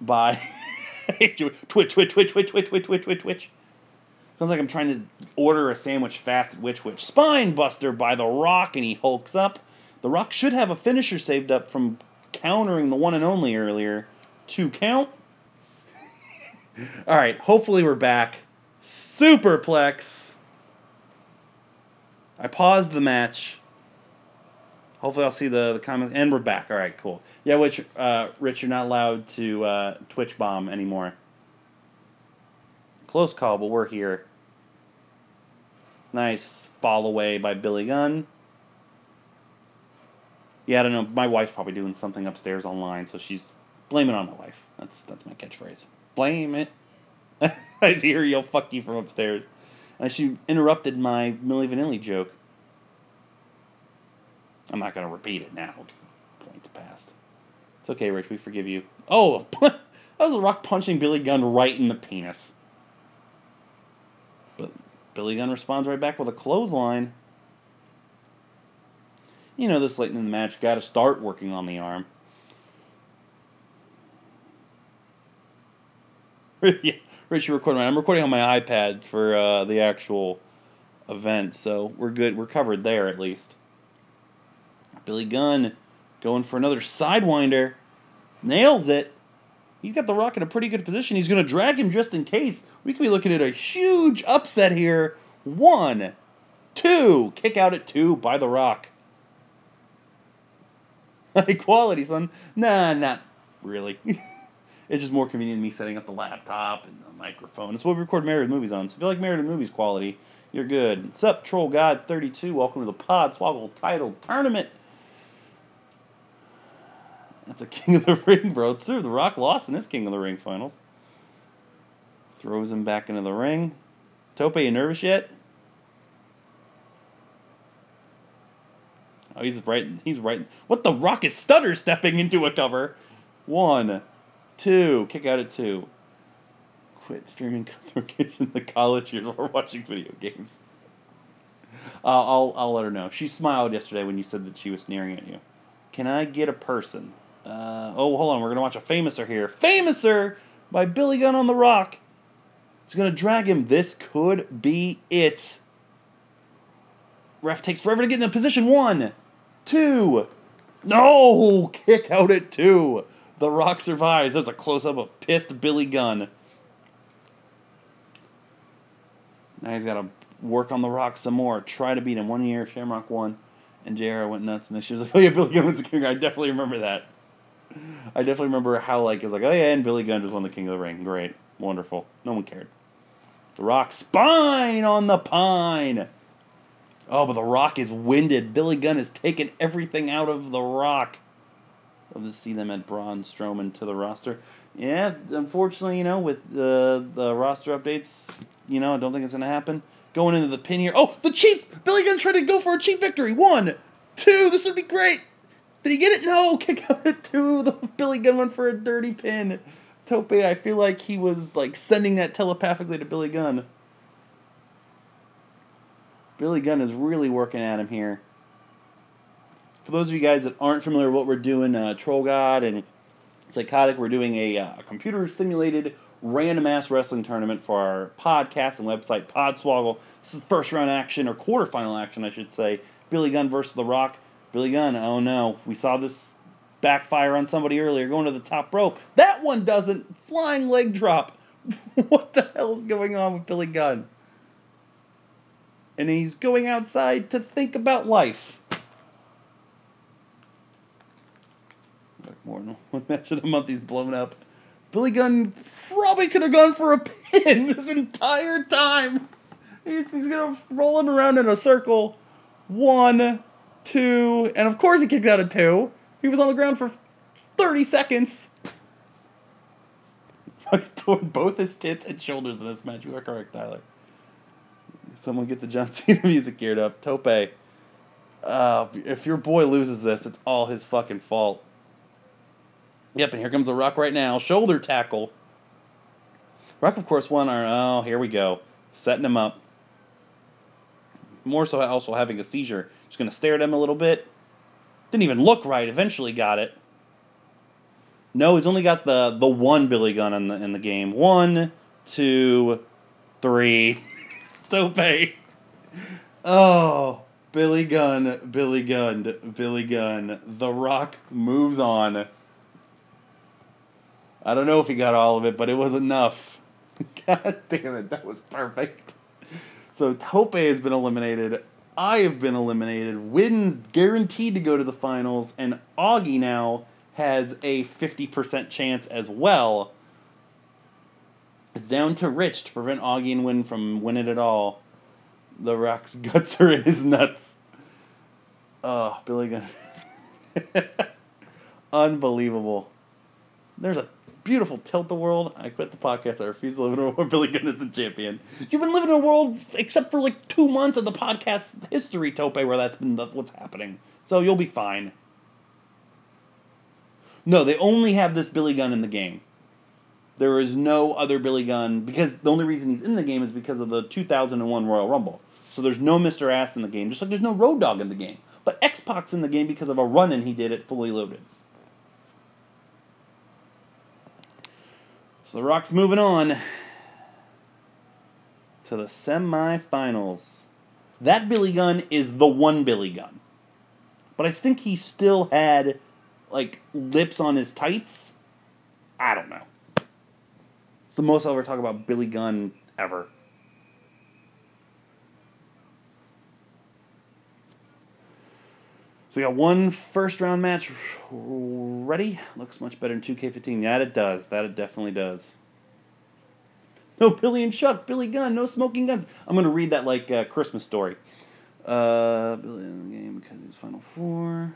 by Twitch, Twitch, Twitch, Twitch, Twitch, Twitch, Twitch, Twitch. Sounds like I'm trying to order a sandwich fast at Which Wich. Spine Buster by The Rock, and he hulks up. The Rock should have a finisher saved up from countering the one and only earlier. Two count. All right, hopefully we're back. Superplex. I paused the match Hopefully I'll see the, the comments. And we're back. All right, cool. Yeah, which, uh, Rich, you're not allowed to uh, Twitch bomb anymore. close call, but we're here. Nice fall away by Billy Gunn. Yeah, I don't know. My wife's probably doing something upstairs online, so she's blaming it on my wife. That's that's my catchphrase. Blame it. I see her yell "fuck you" from upstairs, and she interrupted my Milli Vanilli joke. I'm not gonna repeat it now because point's passed. It's okay, Rich. We forgive you. Oh, that was a rock punching Billy Gunn right in the penis. But Billy Gunn responds right back with a clothesline. You know, this late in the match, got to start working on the arm. yeah, Rich, you're recording. I'm recording on my iPad for uh, the actual event, so we're good. We're covered there at least. Billy Gunn going for another sidewinder. Nails it. He's got The Rock in a pretty good position. He's going to drag him just in case. We could be looking at a huge upset here. One, two. Kick out at two by The Rock. Equality, son. Nah, not really. it's just more convenient than me setting up the laptop and the microphone. It's what we record Married Movies on. So if you like Married Movies quality, you're good. What's up, Troll God 32? Welcome to the Podswoggle title tournament. That's a King of the Ring, bro. It's true. The Rock lost in this King of the Ring finals. Throws him back into the ring. Tope, you nervous yet? Oh, he's right. He's right. What the Rock is stutter stepping into a cover. One, two. Kick out at two. Quit streaming in the college years while watching video games. Uh, I'll I'll let her know. She smiled yesterday when you said that she was sneering at you. Can I get a person? Uh, oh, hold on. We're gonna watch a Fameasser here. Fameasser by Billy Gunn on the Rock. He's gonna drag him. This could be it. Ref takes forever to get in the position. One, two. No! Kick out at two. The Rock survives. There's a close up of pissed Billy Gunn. Now he's got to work on The Rock some more. Try to beat him. One year, Shamrock won. And JR went nuts. And then she was like, oh yeah, Billy Gunn was the king. I definitely remember that. I definitely remember how, like, it was like, oh yeah, and Billy Gunn just won the King of the Ring. Great. Wonderful. No one cared. The Rock spine on the pine. Oh, but The Rock is winded. Billy Gunn has taken everything out of The Rock. Love to see them add Braun Strowman to the roster. Yeah, unfortunately, you know, with the the roster updates, you know, I don't think it's gonna happen. Going into the pin here. Oh, the cheap Billy Gunn tried to go for a cheap victory. One, two. This would be great. Did he get it? No. Kick out at two. The Billy Gunn for a dirty pin. Tope, I feel like he was like sending that telepathically to Billy Gunn. Billy Gunn is really working at him here. For those of you guys that aren't familiar with what we're doing, uh, Troll God and Psychotic, we're doing a, uh, computer simulated random ass wrestling tournament for our podcast and website, Podswoggle. This is first round action, or quarterfinal action, I should say. Billy Gunn versus The Rock. Billy Gunn, oh no, we saw this backfire on somebody earlier going to the top rope. That one doesn't. Flying leg drop. what the hell is going on with Billy Gunn? And he's going outside to think about life. More than one match in a month, he's blown up. Billy Gunn probably could have gone for a pin this entire time. He's, he's gonna roll him around in a circle. One, two, and of course he kicked out a two. He was on the ground for 30 seconds. He's torn both his tits and shoulders in this match. You are correct, Tyler. Someone get the John Cena music geared up. Tope. Uh, if your boy loses this, it's all his fucking fault. Yep, and here comes the Rock right now. Shoulder tackle. Rock, of course, won our. Oh, here we go. Setting him up. More so, also having a seizure. Going to stare at him a little bit. Didn't even look right. Eventually got it. No, he's only got the the one Billy Gunn in the in the game. One, two, three. Tope. Oh, Billy Gunn, Billy Gunn, Billy Gunn. The Rock moves on. I don't know if he got all of it, but it was enough. God damn it, that was perfect. So Tope has been eliminated. I have been eliminated. Wins guaranteed to go to the finals, and Augie now has a 50% chance as well. It's down to Rich to prevent Augie and Win from winning it all. The Rock's guts are in his nuts. Oh, Billy Gunn. Unbelievable. There's a beautiful tilt-a-whirl. I quit the podcast. I refuse to live in a world where Billy Gunn is the champion. You've been living in a world, except for like two months of the podcast history, Tope, where that's been the, what's happening. So you'll be fine. No, they only have this Billy Gunn in the game. There is no other Billy Gunn because the only reason he's in the game is because of the 2001 Royal Rumble. So there's no Mr. Ass in the game, just like there's no Road Dog in the game. But X Pac's in the game because of a run in he did it fully loaded. So the Rock's moving on to the semifinals. That Billy Gunn is the one Billy Gunn. But I think he still had like lips on his tights. I don't know. It's the most I'll ever talk about Billy Gunn ever. So we got one first round match ready. Looks much better in 2K15. Yeah, it does. That it definitely does. No Billy and Chuck, Billy Gunn, no smoking guns. I'm gonna read that like uh, Christmas story. Uh, Billy in the game because he was Final Four.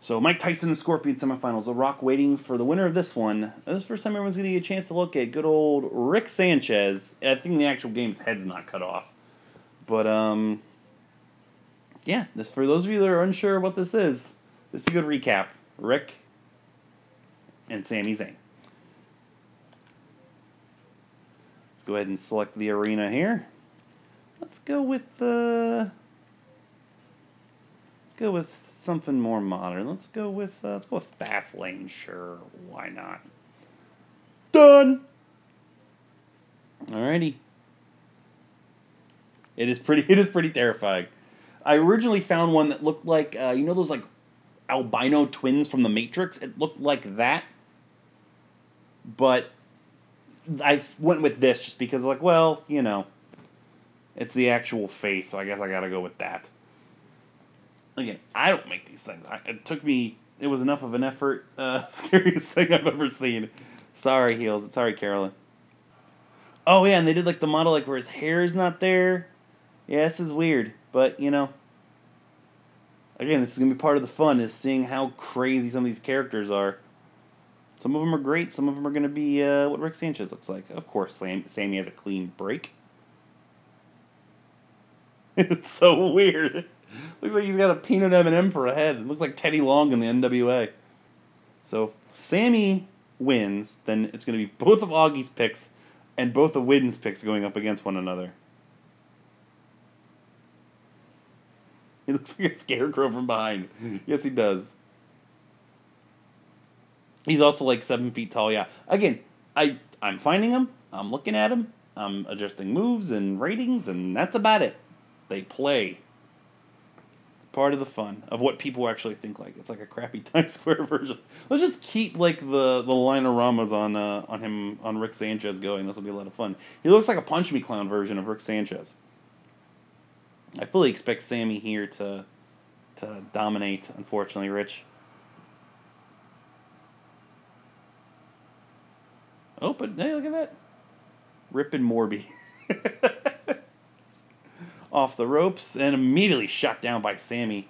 So Mike Tyson and Scorpion semifinals. The Rock waiting for the winner of this one. This is the first time everyone's gonna get a chance to look at good old Rick Sanchez. I think the actual game's head's not cut off, but um, yeah. This for those of you that are unsure what this is. This is a good recap. Rick and Sami Zayn. Let's go ahead and select the arena here. Let's go with the. Uh, let's go with something more modern. Let's go with uh, let's go with Fastlane. Sure, why not? Done. Alrighty. It is pretty. It is pretty terrifying. I originally found one that looked like uh, you know those like albino twins from the Matrix. It looked like that, but I went with this just because like well you know it's the actual face, so I guess I gotta go with that. Again, I don't make these things. I, it took me. It was enough of an effort. Uh, scariest thing I've ever seen. Sorry, heels. Sorry, Carolyn. Oh yeah, and they did like the model like where his hair is not there. Yeah, this is weird, but you know. Again, this is gonna be part of the fun is seeing how crazy some of these characters are. Some of them are great. Some of them are gonna be uh, what Rick Sanchez looks like. Of course, Sam, Sami has a clean break. it's so weird. looks like he's got a peanut M&M for a head. It looks like Teddy Long in the NWA. So if Sami wins, then it's going to be both of Augie's picks and both of Wynn's picks going up against one another. He looks like a scarecrow from behind. yes, he does. He's also like seven feet tall. Yeah. Again, I I'm finding him. I'm looking at him. I'm adjusting moves and ratings, and that's about it. They play. It's part of the fun of what people actually think like. It's like a crappy Times Square version. Let's just keep like the the line-o-ramas on uh, on him on Rick Sanchez going. This will be a lot of fun. He looks like a Punch Me Clown version of Rick Sanchez. I fully expect Sammy here to to dominate. Unfortunately, Rich. Oh, but hey, look at that. Rip and Morby. Off the ropes and immediately shot down by Sammy.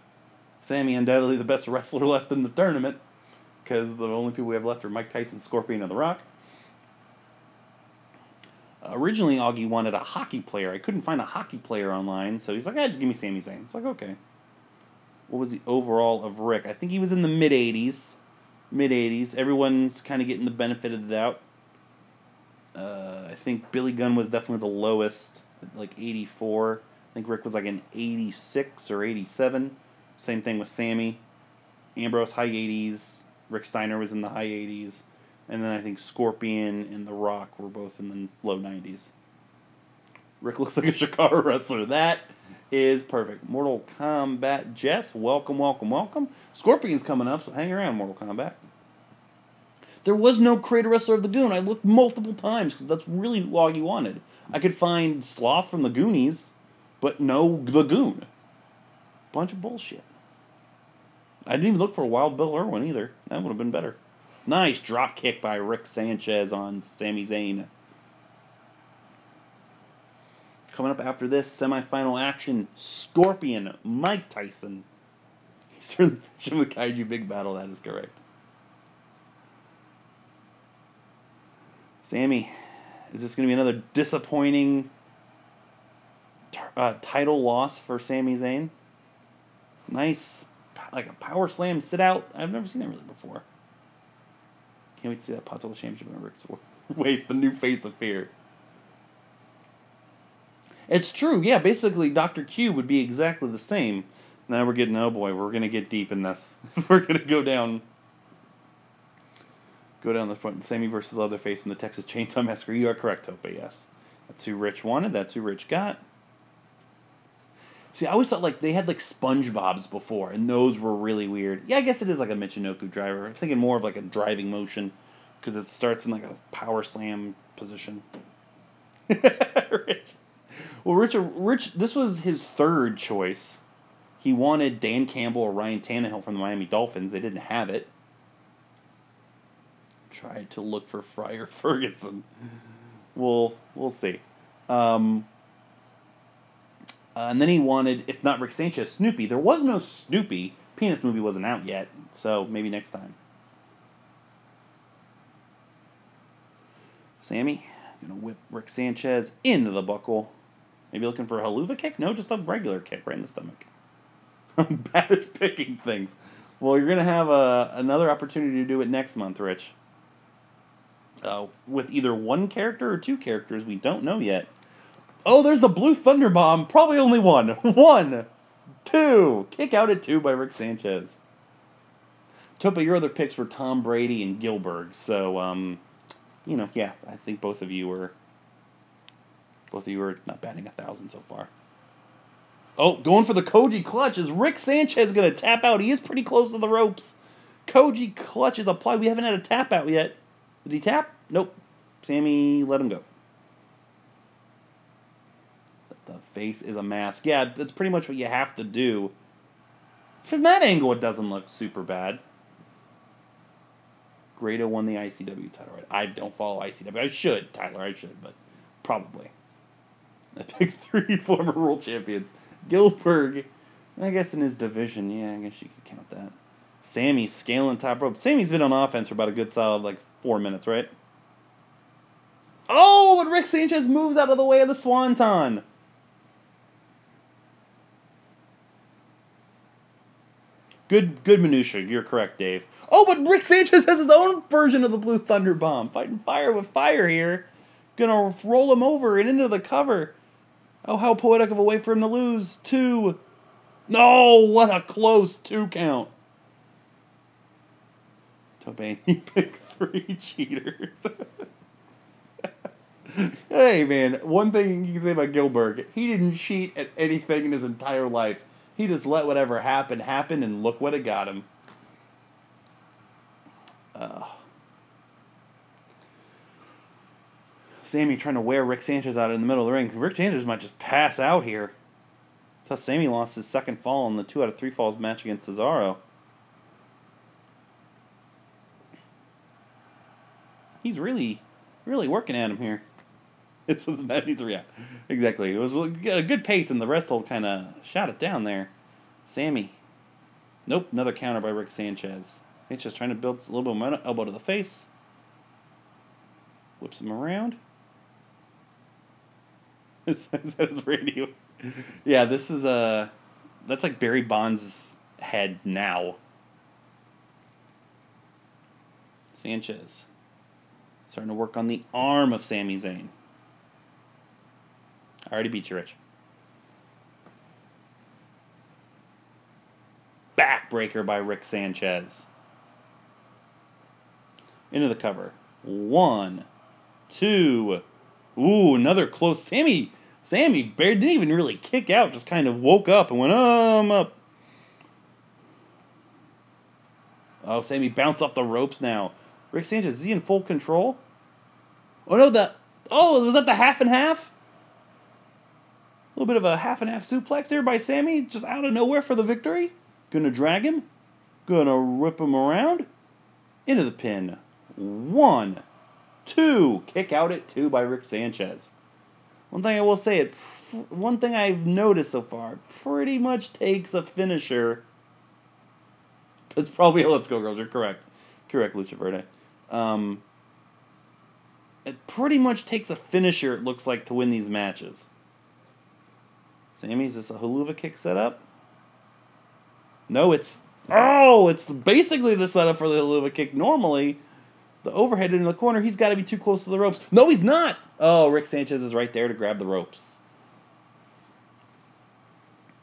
Sammy undoubtedly the best wrestler left in the tournament because the only people we have left are Mike Tyson, Scorpion, and The Rock. Originally, Augie wanted a hockey player. I couldn't find a hockey player online, so he's like, ah, just give me Sami Zayn. It's like, okay. What was the overall of Rick? I think he was in the mid 80s. Mid 80s. Everyone's kind of getting the benefit of the doubt. Uh, I think Billy Gunn was definitely the lowest, like 84. I think Rick was like an 86 or 87. Same thing with Sammy. Ambrose, high 80s. Rick Steiner was in the high 80s. And then I think Scorpion and The Rock were both in the low 90s. Rick looks like a Chikara wrestler. That is perfect. Mortal Kombat Jess, welcome, welcome, welcome. Scorpion's coming up, so hang around, Mortal Kombat. There was no creator wrestler of the Goon. I looked multiple times because that's really all you wanted. I could find Sloth from the Goonies, but no the Goon. Bunch of bullshit. I didn't even look for Wild Bill Irwin either. That would have been better. Nice drop kick by Rick Sanchez on Sami Zayn. Coming up after this semifinal action, Scorpion, Mike Tyson. He's certainly with Kaiju Big Battel, that is correct. Sammy, is this going to be another disappointing uh, title loss for Sami Zayn? Nice, like a power slam sit out. I've never seen that really before. Can't wait to see that possible championship in Rick's waist, the new face of fear. It's true, yeah. Basically, Doctor Q would be exactly the same. Now we're getting oh boy, we're gonna get deep in this. we're gonna go down, go down the front. Sammy versus Leatherface from the Texas Chainsaw Massacre. You are correct, Tope. Yes, that's who Rich wanted. That's who Rich got. See, I always thought like they had like SpongeBob's before, and those were really weird. Yeah, I guess it is like a Michinoku driver. I'm thinking more of like a driving motion, because it starts in like a power slam position. Rich. Well, Richard, Rich, this was his third choice. He wanted Dan Campbell or Ryan Tannehill from the Miami Dolphins. They didn't have it. Tried to look for Friar Ferguson. We'll we'll see. Um, uh, and then he wanted, if not Rick Sanchez, Snoopy. There was no Snoopy. Peanuts movie wasn't out yet, so maybe next time. Sammy, gonna whip Rick Sanchez into the buckle. Maybe looking for a helluva kick? No, just a regular kick right in the stomach. I'm bad at picking things. Well, you're to have a, another opportunity to do it next month, Rich. Uh, with either one character or two characters, we don't know yet. Oh, there's the Blue Thunder Bomb. Probably only one. One. Two. Kick out at two by Rick Sanchez. Tope, your other picks were Tom Brady and Gillberg. So, um, you know, yeah, I think both of you were both of you are not batting a thousand so far. Oh, going for the Koji clutch. Is Rick Sanchez going to tap out? He is pretty close to the ropes. Koji clutch is applied. We haven't had a tap out yet. Did he tap? Nope. Sammy let him go. The face is a mask. Yeah, that's pretty much what you have to do. From that angle, it doesn't look super bad. Grado won the ICW title, right? I don't follow ICW. I should, Tyler. I should, but probably. I picked three former world champions. Gillberg, I guess in his division, yeah, I guess you could count that. Sammy scaling top rope. Sammy's been on offense for about a good solid like four minutes, right? Oh, but Rick Sanchez moves out of the way of the Swanton. Good, good minutia. You're correct, Dave. Oh, but Rick Sanchez has his own version of the Blue Thunder Bomb, fighting fire with fire here. Gonna roll him over and into the cover. Oh, how poetic of a way for him to lose. Two. No, what a close two count. Tobane, you picked three cheaters. hey, man, one thing you can say about Gillberg, he didn't cheat at anything in his entire life. He just let whatever happened happen, and look what it got him. Uh, Sammy trying to wear Rick Sanchez out in the middle of the ring. Rick Sanchez might just pass out here. That's how Sammy lost his second fall in the two out of three falls match against Cesaro. He's really, really working at him here. That needs to react. Exactly. It was a good pace, and the rest will kind of shot it down there. Sammy. Nope, another counter by Rick Sanchez. Sanchez trying to build a little bit of. Elbow to the face. Whips him around. is that his radio? Yeah, this is a. That's like Barry Bonds' head now. Sanchez. Starting to work on the arm of Sami Zayn. I already beat you, Rich. Backbreaker by Rick Sanchez. Into the cover. One, two. Ooh, another close. Sammy, Sammy Bear didn't even really kick out. Just kind of woke up and went, oh, I'm up. Oh, Sammy bounced off the ropes now. Rick Sanchez, is he in full control? Oh no, the oh, was that the half and half? Little bit of a half and half suplex there by Sammy, just out of nowhere for the victory. Gonna drag him. Gonna whip him around. into the pin. One, two, kick out at two by Rick Sanchez. One thing I will say, it one thing I've noticed so far, pretty much takes a finisher. It's probably a Let's Go Girls. You're correct, correct, Lucha Verde. Um, it pretty much takes a finisher. It looks like to win these matches. Sammy, is this a helluva kick setup? No, it's oh, it's basically the setup for the helluva kick. Normally, the overhead in the corner, he's got to be too close to the ropes. No, he's not. Oh, Rick Sanchez is right there to grab the ropes.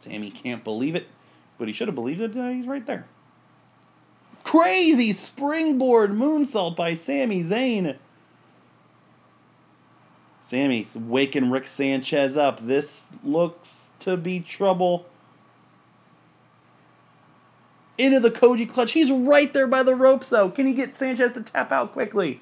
Sammy can't believe it, but he should have believed it. Uh, he's right there. Crazy springboard moonsault by Sami Zayn. Sammy's waking Rick Sanchez up. This looks to be trouble. Into the Koji clutch. He's right there by the ropes, though. Can he get Sanchez to tap out quickly?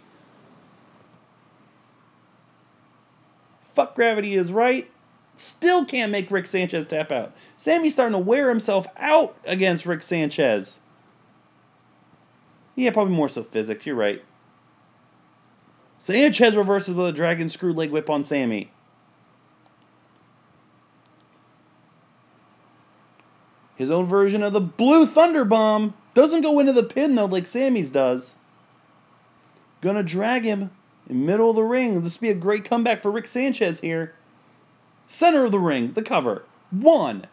Fuck gravity is right. Still can't make Rick Sanchez tap out. Sammy's starting to wear himself out against Rick Sanchez. Yeah, probably more so physics. You're right. Sanchez reverses with a dragon screw leg whip on Sammy. His own version of the Blue Thunder Bomb doesn't go into the pin though, like Sammy's does. Gonna drag him in middle of the ring. This be a great comeback for Rick Sanchez here. Center of the ring, the cover. One,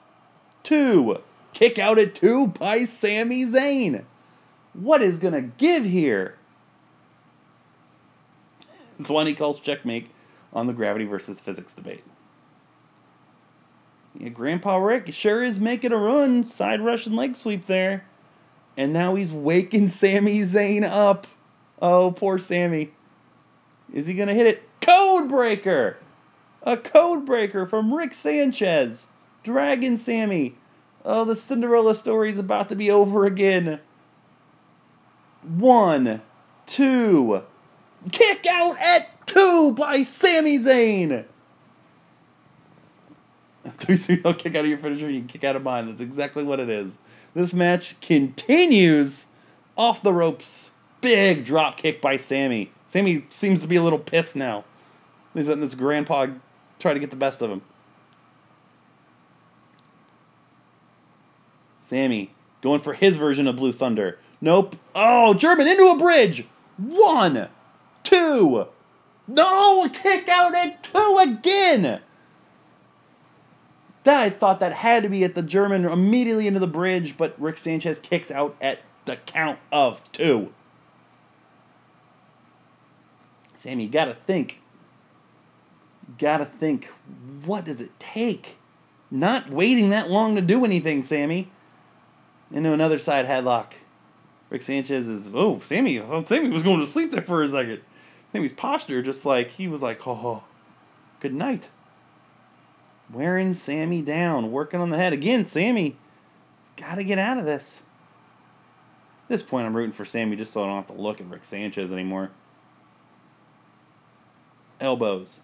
two, kick out at two by Sami Zayn. What is gonna give here? Swanee calls checkmate on the gravity versus physics debate. Yeah, Grandpa Rick sure is making a run, side Russian leg sweep there. And now he's waking Sami Zayn up. Oh, poor Sammy. Is he going to hit it? Code Breaker! A code breaker from Rick Sanchez. Dragon Sammy. Oh, the Cinderella story is about to be over again. One, two, kick out at two by Sami Zayn. Three single kick out of your finisher, you kick out of mine. That's exactly what it is. This match continues off the ropes. Big drop kick by Sammy. Sammy seems to be a little pissed now. He's letting this grandpa try to get the best of him. Sammy going for his version of Blue Thunder. Nope. Oh, German into a bridge. One, two. No, kick out at two again. That I thought that had to be at the German immediately into the bridge, but Rick Sanchez kicks out at the count of two. Sammy, you gotta think. You gotta think, what does it take? Not waiting that long to do anything, Sammy. Into another side headlock. Rick Sanchez is oh Sammy Sammy was going to sleep there for a second. Sammy's posture just like he was like oh good night. Wearing Sammy down, working on the head again. Sammy has got to get out of this. At this point, I'm rooting for Sammy just so I don't have to look at Rick Sanchez anymore. Elbows,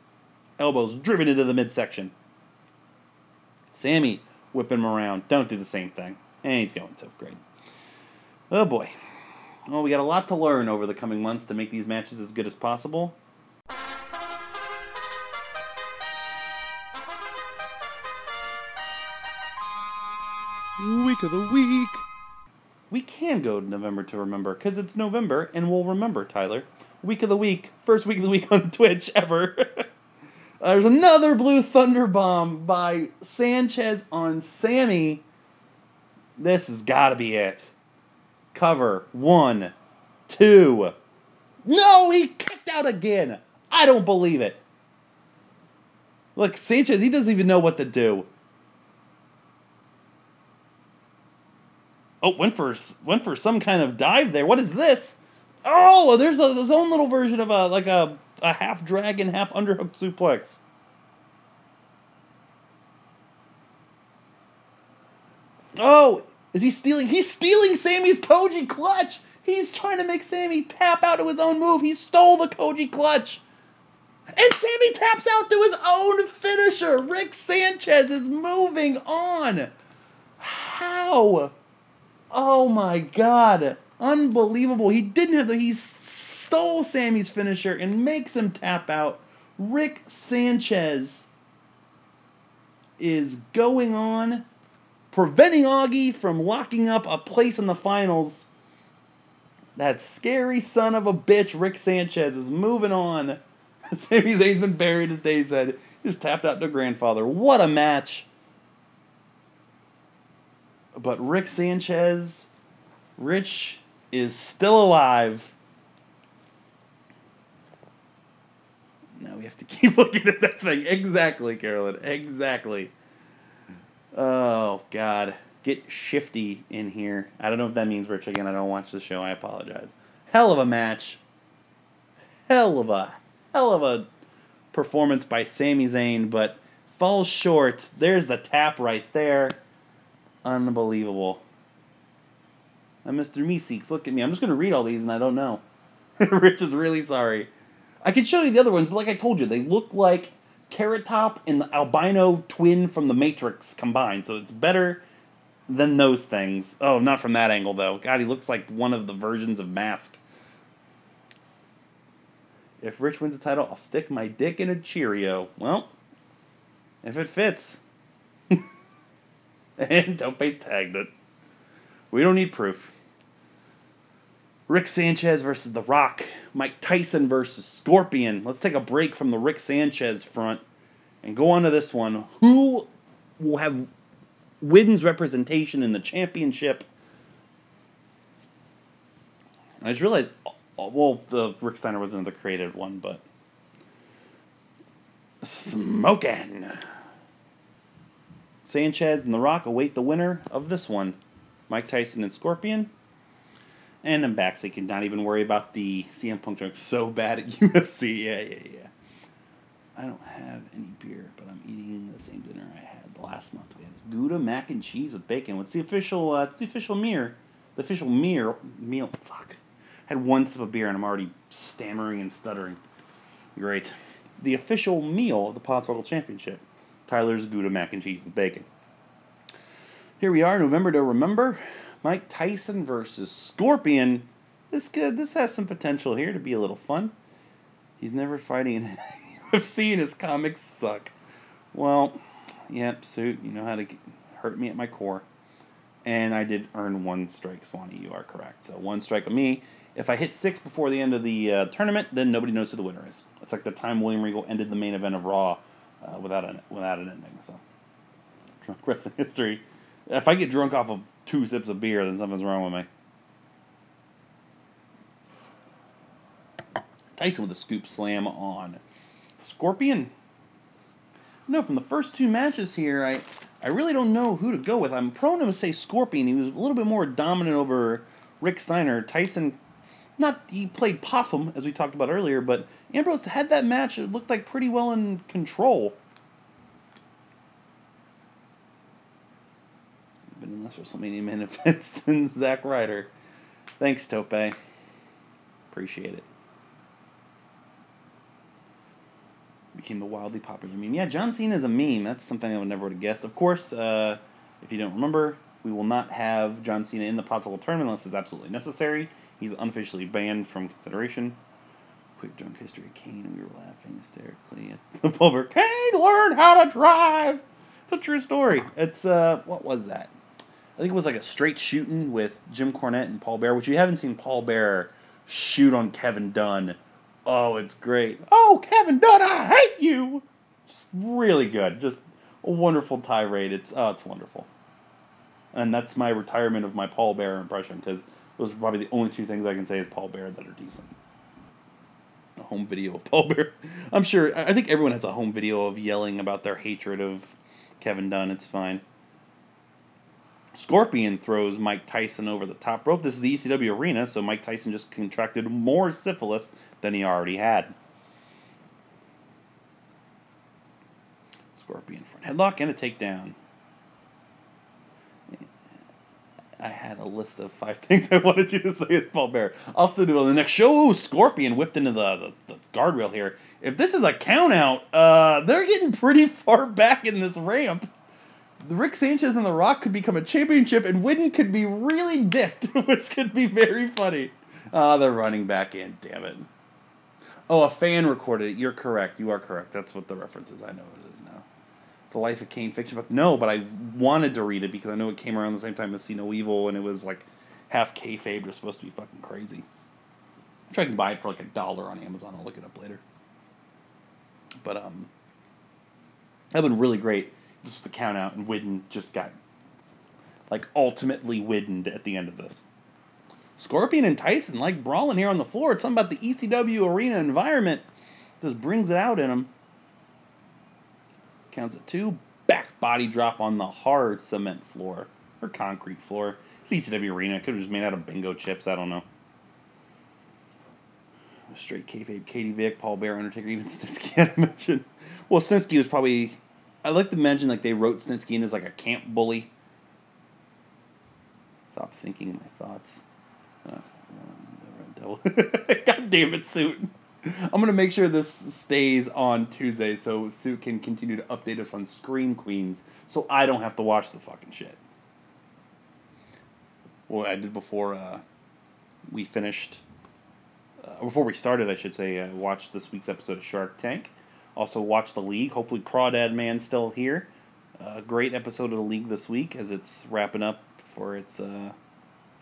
elbows driven into the midsection. Sammy whipping him around. Don't do the same thing. And he's going to. Great. Oh boy. Well, we got a lot to learn over the coming months to make these matches as good as possible. Week of the week. We can go to November to remember because it's November and we'll remember, Tyler. Week of the week, first week of the week on Twitch ever. There's another Blue Thunder Bomb by Sanchez on Sammy. This has got to be it. Cover. One, two. No, he kicked out again. I don't believe it. Look, Sanchez, he doesn't even know what to do. Oh, went for went for some kind of dive there. What is this? Oh, there's a his own little version of a like a a half dragon, half underhook suplex. Oh, is he stealing? He's stealing Sammy's Koji clutch. He's trying to make Sammy tap out to his own move. He stole the Koji clutch. And Sammy taps out to his own finisher. Rick Sanchez is moving on. How? Oh my god. Unbelievable. He didn't have the. He stole Sammy's finisher and makes him tap out. Rick Sanchez is going on, preventing Augie from locking up a place in the finals. That scary son of a bitch, Rick Sanchez, is moving on. Sami Zayn's been buried, as Dave said. He just tapped out to grandfather. What a match! But Rick Sanchez, Rich is still alive. Now we have to keep looking at that thing. Exactly, Carolyn. Exactly. Oh, God. Get shifty in here. I don't know if that means Rich again. I don't watch the show. I apologize. Hell of a match. Hell of a, hell of a performance by Sami Zayn, but falls short. There's the tap right there. Unbelievable. And Mr. Meeseeks, look at me. I'm just to read all these and I don't know. Rich is really sorry. I can show you the other ones, but like I told you, they look like Carrot Top and the albino twin from the Matrix combined. So it's better than those things. Oh, not from that angle though. God, he looks like one of the versions of Mask. If Rich wins the title, I'll stick my dick in a Cheerio. Well, if it fits. and Tope's tagged it. We don't need proof. Rick Sanchez versus The Rock. Mike Tyson versus Scorpion. Let's take a break from the Rick Sanchez front and go on to this one. Who will have wins representation in the championship? I just realized, well, the Rick Steiner was another the creative one, but smoking. Sanchez and The Rock await the winner of this one. Mike Tyson and Scorpion. And I'm back, so you can not even worry about the CM Punk joke so bad at UFC. Yeah, yeah, yeah. I don't have any beer, but I'm eating the same dinner I had last month. We had Gouda mac and cheese with bacon. What's the official? Uh, it's the official meal. The official meal. Meal. Fuck. I had one sip of beer and I'm already stammering and stuttering. Great. The official meal of the Podswoggle Championship. Tyler's Gouda mac and cheese with bacon. Here we are, November to remember. Mike Tyson versus Scorpion. This good. This has some potential here to be a little fun. He's never fighting in UFC, and his comics suck. Well, yep, suit. You know how to get, hurt me at my core. And I did earn one strike, Swanee. You are correct. So one strike of me. If I hit six before the end of the uh, tournament, then nobody knows who the winner is. It's like the time William Regal ended the main event of Raw uh, without an without an ending. So drunk wrestling history. If I get drunk off of two sips of beer, then something's wrong with me. Tyson with a scoop slam on Scorpion. No, from the first two matches here, I I really don't know who to go with. I'm prone to say Scorpion. He was a little bit more dominant over Rick Steiner. Tyson, not he played Popham as we talked about earlier, but Ambrose had that match. It looked like pretty well in control. Been in less WrestleMania main events than Zack Ryder. Thanks, Tope. Appreciate it. became a wildly popular meme. Yeah, John Cena is a meme. That's something I would never would have guessed. Of course, uh, if you don't remember, we will not have John Cena in the possible tournament unless it's absolutely necessary. He's unofficially banned from consideration. Quick drunk history. Kane, we were laughing hysterically at the pulver. Kane learned how to drive. It's a true story. It's uh, what was that? I think it was like a straight shooting with Jim Cornette and Paul Bearer, which you haven't seen Paul Bearer shoot on Kevin Dunn Oh, it's great. Oh, Kevin Dunn, I hate you. It's really good. Just a wonderful tirade. It's oh, it's wonderful. And that's my retirement of my Paul Bearer impression because those are probably the only two things I can say is Paul Bearer that are decent. A home video of Paul Bearer. I'm sure. I think everyone has a home video of yelling about their hatred of Kevin Dunn. It's fine. Scorpion throws Mike Tyson over the top rope. This is the ECW arena, so Mike Tyson just contracted more syphilis than he already had. Scorpion front headlock and a takedown. I had a list of five things I wanted you to say as Paul Bearer. I'll still do it on the next show. Ooh, Scorpion whipped into the, the, the guardrail here. If this is a count out, uh, they're getting pretty far back in this ramp. Rick Sanchez and The Rock could become a championship, and Witten could be really dicked, which could be very funny. Ah, they're running back in. Damn it. Oh, a fan recorded it. You're correct. You are correct. That's what the reference is. I know what it is now. The Life of Kane fiction book. No, but I wanted to read it because I know it came around the same time as See No Evil, and it was like half kayfabe. It was supposed to be fucking crazy. I'm trying to buy it for like a dollar on Amazon. I'll look it up later. But um, that would been really great. This was the count out, and Widden just got like ultimately widdened at the end of this. Scorpion and Tyson like brawling here on the floor. It's something about the ECW arena environment just brings it out in them. Counts at two. Back body drop on the hard cement floor or concrete floor. It's ECW arena. Could have just made out of bingo chips. I don't know. Straight kayfabe, Katie Vick, Paul Bearer, Undertaker, even Snitsky. I mention. Well, Snitsky was probably. I like to mention like they wrote Snitsky in as like a camp bully. Stop thinking my thoughts. Uh, um, God damn it, Suit. I'm gonna make sure this stays on Tuesday so Suit can continue to update us on Scream Queens so I don't have to watch the fucking shit. Well, I did before uh, we finished. Uh, before we started, I should say, uh, watched this week's episode of Shark Tank. Also, watch the League. Hopefully, Crawdad Man's still here. Uh, great episode of the League this week as it's wrapping up for its uh,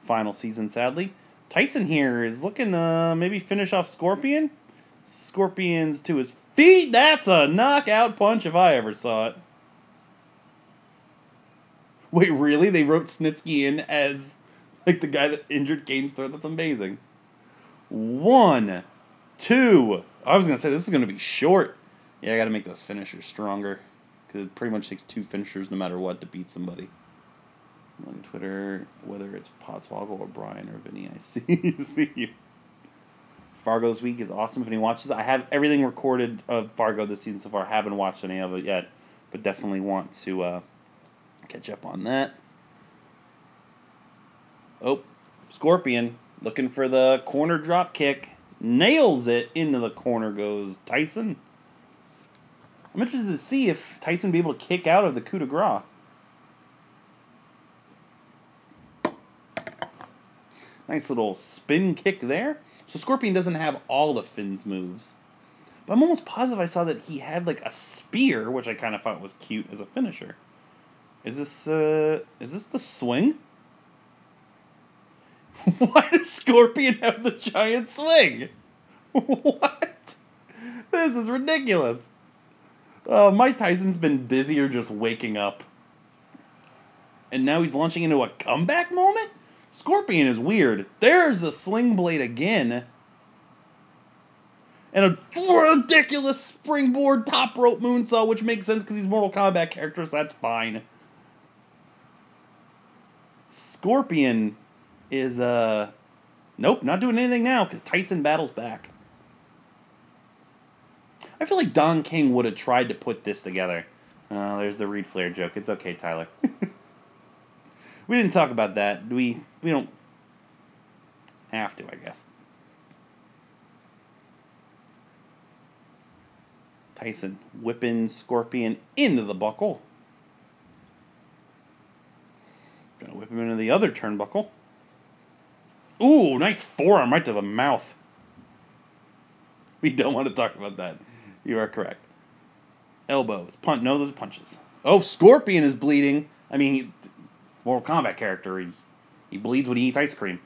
final season, sadly. Tyson here is looking uh, maybe finish off Scorpion. Scorpion's to his feet. That's a knockout punch if I ever saw it. Wait, really? They wrote Snitsky in as like the guy that injured throat. That's amazing. One, two. I was gonna say this is gonna be short. Yeah, I gotta make those finishers stronger because it pretty much takes two finishers no matter what to beat somebody. On Twitter, whether it's Podswoggle or Brian or Vinny, I see see you. Fargo this week is awesome. If anyone watches, I have everything recorded of Fargo this season so far. I Haven't watched any of it yet, but definitely want to uh, catch up on that. Oh, Scorpion looking for the corner drop kick. Nails it into the corner goes Tyson. I'm interested to see if Tyson be able to kick out of the coup de grace. Nice little spin kick there. So Scorpion doesn't have all of Finn's moves. But I'm almost positive I saw that he had like a spear, which I kind of thought was cute as a finisher. Is this uh is this the swing? Why does Scorpion have the giant swing? what? This is ridiculous. Uh, Mike Tyson's been busier just waking up. And now he's launching into a comeback moment? Scorpion is weird. There's the sling blade again. And a ridiculous springboard top rope moonsault, which makes sense because he's Mortal Kombat characters. So that's fine. Scorpion is uh, nope, not doing anything now because Tyson battles back. I feel like Don King would have tried to put this together. Uh, there's the Reed Flair joke. It's okay, Tyler. we didn't talk about that. We we don't have to, I guess. Tyson whipping Scorpion into the buckle. Gonna whip him into the other turnbuckle. Ooh, nice forearm right to the mouth. We don't want to talk about that. You are correct. Elbows, punch. No, those are punches. Oh, Scorpion is bleeding. I mean, Mortal Kombat character. He's, he bleeds when he eats ice cream.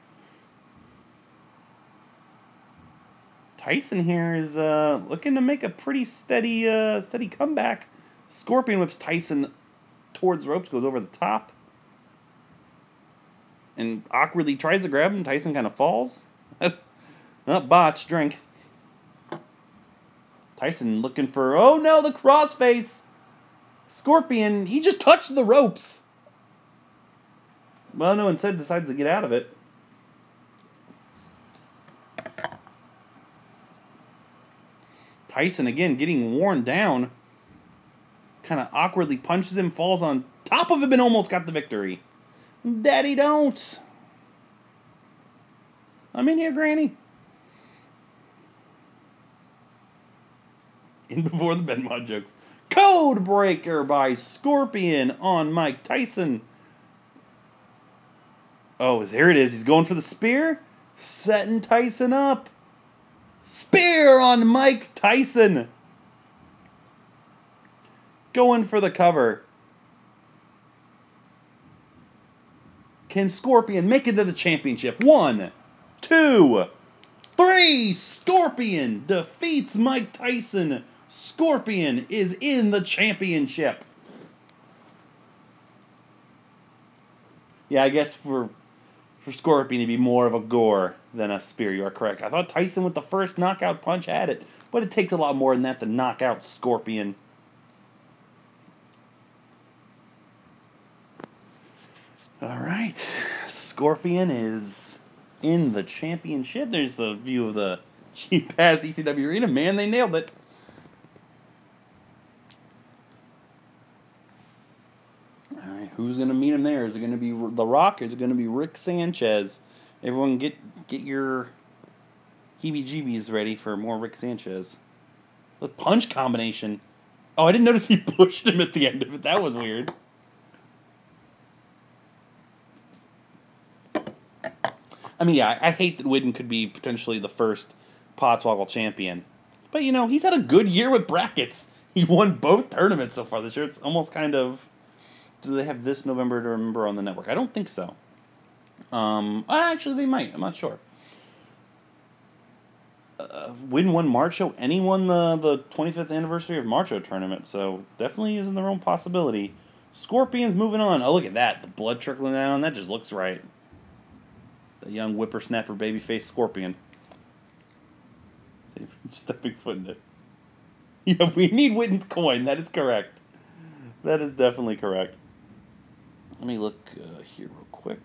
Tyson here is uh, looking to make a pretty steady, uh, steady comeback. Scorpion whips Tyson towards ropes, goes over the top, and awkwardly tries to grab him. Tyson kind of falls. oh, botch, drink. Tyson looking for, oh no, the crossface. Scorpion, he just touched the ropes. Well, no, instead decides to get out of it. Tyson again getting worn down. Kind of awkwardly punches him, falls on top of him, and almost got the victory. Daddy, don't. I'm in here, Granny. In before the Benmod jokes. Code Breaker by Scorpion on Mike Tyson. Oh, here it is. He's going for the spear, setting Tyson up. Spear on Mike Tyson. Going for the cover. Can Scorpion make it to the championship? One, two, three. Scorpion defeats Mike Tyson. Scorpion is in the championship. Yeah, I guess for for Scorpion to be more of a gore than a spear. You are correct. I thought Tyson with the first knockout punch had it, but it takes a lot more than that to knock out Scorpion. All right, Scorpion is in the championship. There's a view of the cheap ass ECW arena. Man, they nailed it. Who's gonna meet him there? Is it gonna be The Rock? Is it gonna be Rick Sanchez? Everyone, get get your heebie-jeebies ready for more Rick Sanchez. The punch combination. Oh, I didn't notice he pushed him at the end of it. That was weird. I mean, yeah, I hate that Witten could be potentially the first Podswoggle champion. But, you know, he's had a good year with brackets. He won both tournaments so far this year. It's almost kind of. Do they have this November to remember on the network? I don't think so. Um, actually, they might. I'm not sure. Uh, Win won March Show. Any won the, the 25th anniversary of Marcho tournament, so definitely is in their own possibility. Scorpions moving on. Oh, look at that. The blood trickling down. That just looks right. The young whippersnapper babyface Scorpion. Stepping foot in it. Yeah, we need Witten's coin. That is correct. That is definitely correct. Let me look uh, here real quick.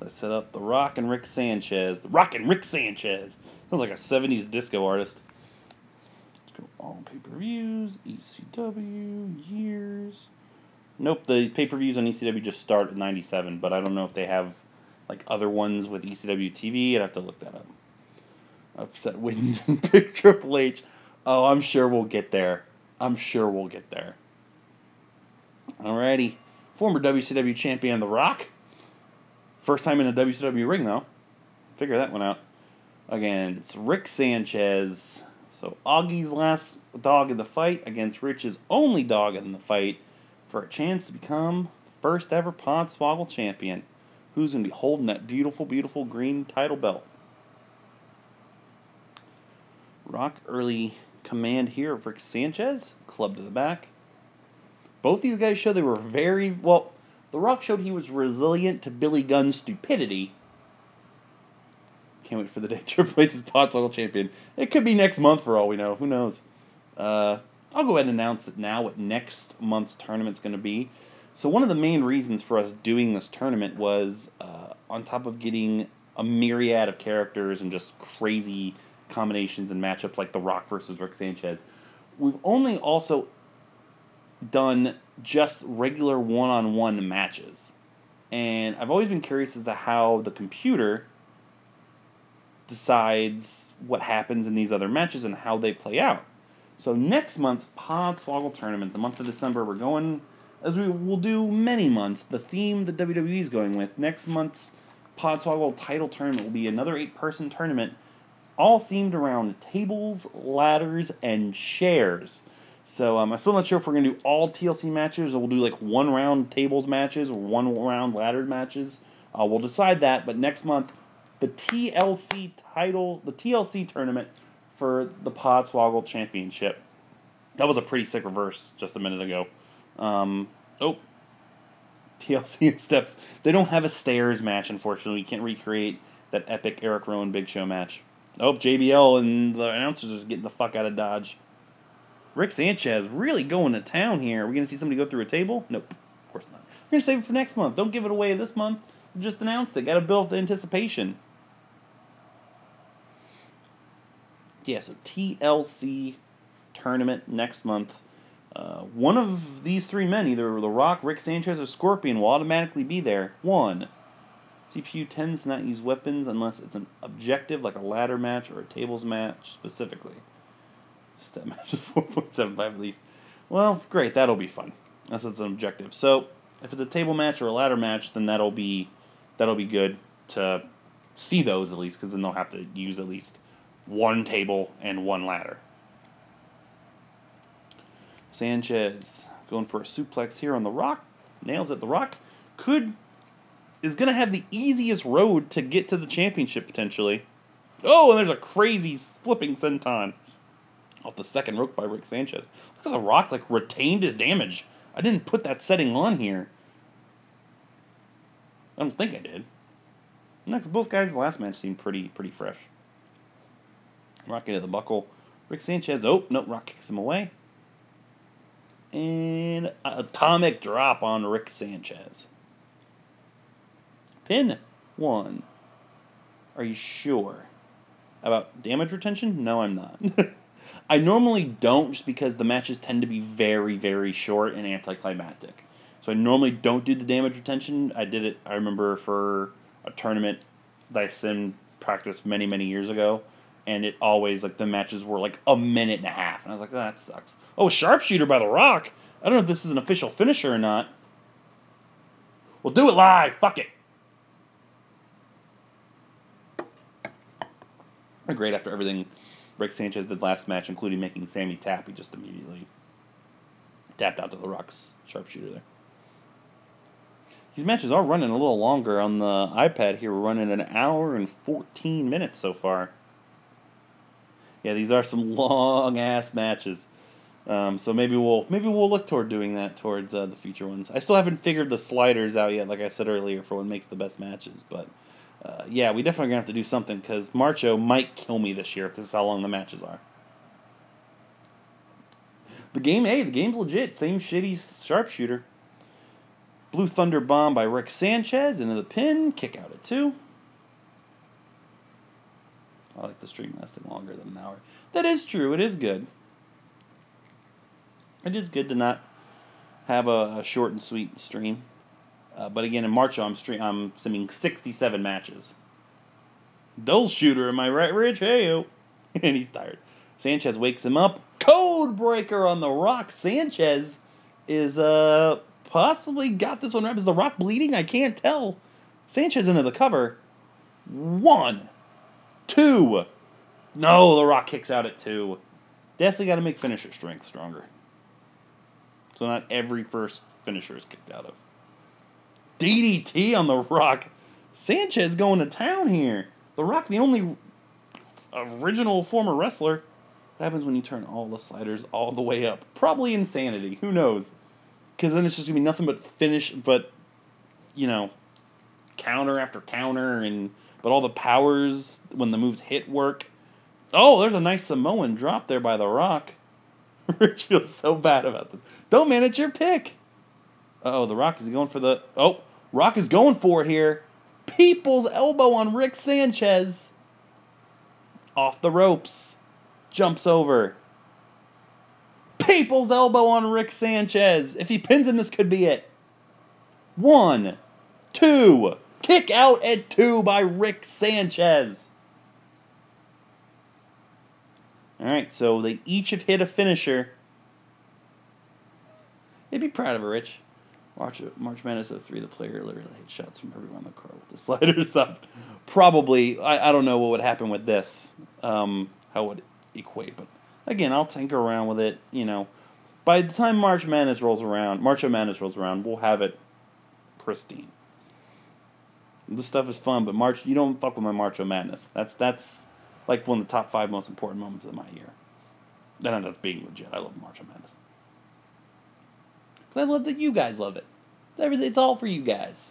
Let's set up The Rock and Rick Sanchez. The Rock and Rick Sanchez. Sounds like a 70s disco artist. Let's go all pay per views, ECW, years. Nope, the pay per views on ECW just start at 97, but I don't know if they have like other ones with ECW TV. I'd have to look that up. Upset Wind and pick Triple H. Oh, I'm sure we'll get there. I'm sure we'll get there. Alrighty. Former WCW champion The Rock. First time in a WCW ring, though. Figure that one out. Against Rick Sanchez. So Augie's last dog in the fight against Rich's only dog in the fight for a chance to become first ever Podswoggle champion. Who's going to be holding that beautiful, beautiful green title belt? Rock early command here of Rick Sanchez, club to the back. Both these guys showed they were very well. The Rock showed he was resilient to Billy Gunn's stupidity. Can't wait for the day Triple H is Podswoggle champion. It could be next month for all we know. Who knows? Uh, I'll go ahead and announce it now what next month's tournament's going to be. So one of the main reasons for us doing this tournament was uh, on top of getting a myriad of characters and just crazy combinations and matchups like The Rock versus Rick Sanchez, we've only also done just regular one-on-one matches. And I've always been curious as to how the computer decides what happens in these other matches and how they play out. So next month's Podswoggle tournament, the month of December, we're going as we will do many months. The theme that WWE is going with next month's Podswoggle title tournament will be another eight-person tournament, all themed around tables, ladders, and chairs. So um, I'm still not sure if we're gonna do all TLC matches or we'll do like one round tables matches or one round laddered matches. Uh, we'll decide that. But next month, the TLC title, the TLC tournament for the Podswoggle Championship. That was a pretty sick reverse just a minute ago. Um, oh, TLC and Steps. They don't have a stairs match, unfortunately. You can't recreate that epic Eric Rowan Big Show match. Oh, JBL and the announcers are getting the fuck out of Dodge. Rick Sanchez really going to town here. Are we going to see somebody go through a table? Nope, of course not. We're going to save it for next month. Don't give it away this month. Just announce it. Got to build the anticipation. Yeah, so TLC tournament next month. Uh, one of these three men, either The Rock, Rick Sanchez, or Scorpion, will automatically be there. One, CPU tends to not use weapons unless it's an objective, like a ladder match or a tables match specifically. Step match is 4.75 at least. Well, great. That'll be fun. That's it's an objective. So if it's a table match or a ladder match, then that'll be that'll be good to see those at least, because then they'll have to use at least one table and one ladder. Sanchez going for a suplex here on the rock. Nails at the rock. Could is to have the easiest road to get to the championship potentially. Oh, and there's a crazy flipping senton off the second rope by Rick Sanchez. Look at the Rock like retained his damage. I didn't put that setting on here. I don't think I did. No, because both guys last match seemed pretty pretty fresh. Rock into the buckle. Rick Sanchez. Oh no, Rock kicks him away. And atomic drop on Rick Sanchez. Pin one. Are you sure? About damage retention? No, I'm not. I normally don't just because the matches tend to be very, very short and anticlimactic. So I normally don't do the damage retention. I did it, I remember, for a tournament that I sim practiced many, many years ago. And it always, like, the matches were like a minute and a half. And I was like, oh, that sucks. Oh, sharpshooter by The Rock. I don't know if this is an official finisher or not. We'll do it live. Fuck it. Great after everything Rick Sanchez did last match, including making Sami tap. He just immediately tapped out to the Rock's sharpshooter there. These matches are running a little longer on the iPad here. We're running an hour and 14 minutes so far. Yeah, these are some long ass matches. Um, so maybe we'll maybe we'll look toward doing that towards uh, the future ones. I still haven't figured the sliders out yet, like I said earlier, for what makes the best matches. But uh, yeah, we definitely gonna have to do something because Marcho might kill me this year if this is how long the matches are. The game, hey, the game's legit. Same shitty sharpshooter. Blue Thunder Bomb by Rick Sanchez into the pin. Kick out at two. I like the stream lasting longer than an hour. That is true. It is good. It is good to not have a, a short and sweet stream. Uh, but again, in March, I'm stream, I'm simming 67 matches. Dull shooter, am I right, Rich? Hey, and he's tired. Sanchez wakes him up. Code breaker on the rock. Sanchez is uh possibly got this one right. Is the rock bleeding? I can't tell. Sanchez into the cover. One, two. No, the rock kicks out at two. Definitely got to make finisher strength stronger. So not every first finisher is kicked out of. DDT on the Rock. Sanchez going to town here. The Rock, the only original former wrestler. What happens when you turn all the sliders all the way up? Probably insanity. Who knows? Because then it's just gonna be nothing but finish, but you know, counter after counter, and but all the powers when the moves hit work. Oh, there's a nice Samoan drop there by the Rock. Rich feels so bad about this. Don't manage your pick. Oh, the Rock is going for the. Oh, Rock is going for it here. People's elbow on Rick Sanchez. Off the ropes. Jumps over. People's elbow on Rick Sanchez. If he pins him, this could be it. One, two. Kick out at two by Rick Sanchez. All right, so they each have hit a finisher. They'd be proud of it, Rich. March March Madness 03, the player literally hit shots from everyone in the car with the sliders up. Probably, I, I don't know what would happen with this, um, how it would equate, but again, I'll tinker around with it. You know, by the time March Madness rolls around, March of Madness rolls around, we'll have it pristine. This stuff is fun, but March, you don't fuck with my March of Madness. That's that's like one of the top five most important moments of my year. And that's being legit. I love March of Madness. Because I love that you guys love it. It's all for you guys.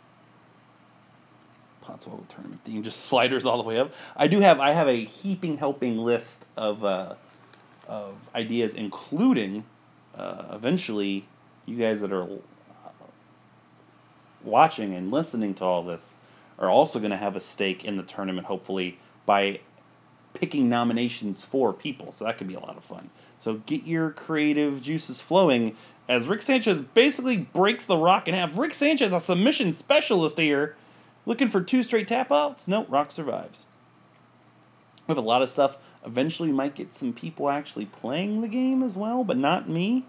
Podswoggle tournament theme, just sliders all the way up. I do have I have a heaping helping list of uh, of ideas, including uh, eventually you guys that are uh, watching and listening to all this are also going to have a stake in the tournament. Hopefully by picking nominations for people, so that could be a lot of fun. So get your creative juices flowing as Rick Sanchez basically breaks the Rock in half. Rick Sanchez, a submission specialist here, looking for two straight tap outs. No, Rock survives. We have a lot of stuff. Eventually, we might get some people actually playing the game as well, but not me.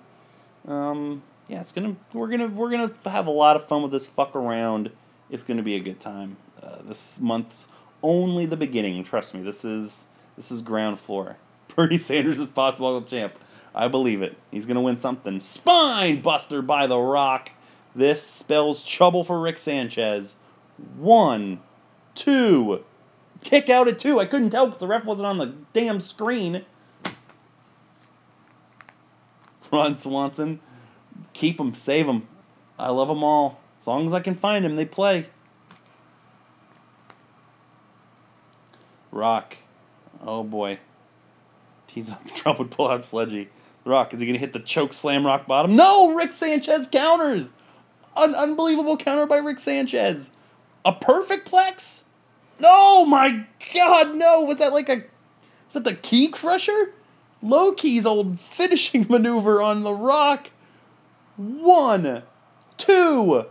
Um, yeah, it's gonna we're gonna we're gonna have a lot of fun with this fuck around. It's gonna be a good time. Uh, this month's only the beginning. Trust me, this is this is ground floor. Bernie Sanders is Podswoggle champ. I believe it. He's gonna win something. Spine Buster by The Rock. This spells trouble for Rick Sanchez. One, two, kick out at two. I couldn't tell because the ref wasn't on the damn screen. Ron Swanson, keep them, save them. I love them all. As long as I can find them, they play. Rock. Oh boy. He's up trouble. Pull out Sledgy. Rock, is he going to hit the choke slam rock bottom? No! Rick Sanchez counters! An unbelievable counter by Rick Sanchez. A perfect plex? No, my God, no! Was that like a. Was that the Ki Krusher? Low Ki's old finishing maneuver on the rock. One, two.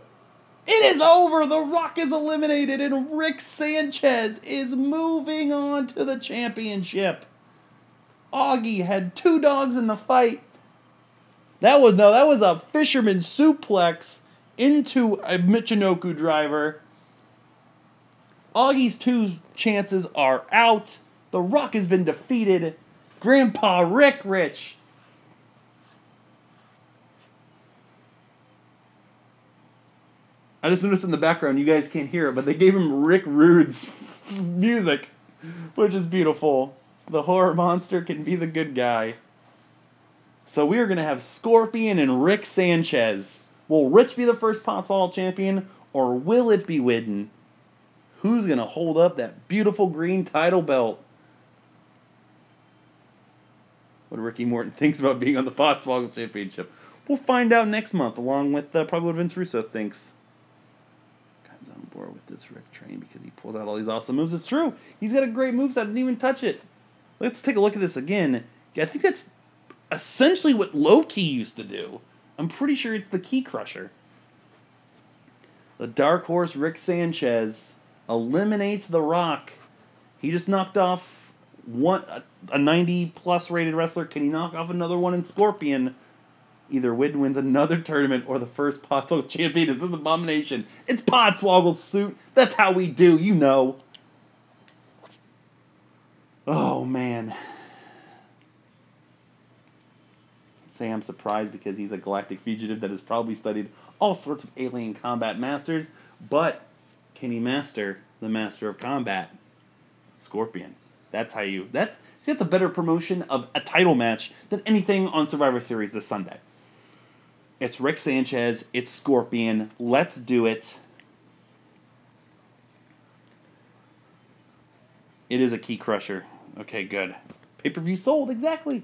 It is over. The Rock is eliminated, and Rick Sanchez is moving on to the championship. Augie had two dogs in the fight. That was no, that was a fisherman suplex into a Michinoku driver. Augie's two chances are out. The Rock has been defeated. Grandpa Rick Rich. I just noticed in the background, you guys can't hear it, but they gave him Rick Rude's music, which is beautiful. The horror monster can be the good guy. So we are going to have Scorpion and Rick Sanchez. Will Rich be the first Podswoggle champion, or will it be Widden? Who's going to hold up that beautiful green title belt? What Ricky Morton thinks about being on the Podswoggle Championship. We'll find out next month, along with uh, probably what Vince Russo thinks. Guy's on board with this Rick train because he pulls out all these awesome moves. It's true. He's got a great moveset. I didn't even touch it. Let's take a look at this again. I think that's essentially what Low Ki used to do. I'm pretty sure it's the Ki Krusher. The Dark Horse Rick Sanchez eliminates The Rock. He just knocked off one a 90 plus rated wrestler. Can he knock off another one in Scorpion? Either Widden wins another tournament or the first Podswoggle champion is an abomination. It's Podswoggle's suit. That's how we do, you know. Oh man. Say I'm surprised because he's a galactic fugitive that has probably studied all sorts of alien combat masters, but can he master the master of combat? Scorpion. That's how you that's see that's a better promotion of a title match than anything on Survivor Series this Sunday. It's Rick Sanchez, it's Scorpion. Let's do it. It is a Ki Krusher. Okay, good. Pay per view sold, exactly.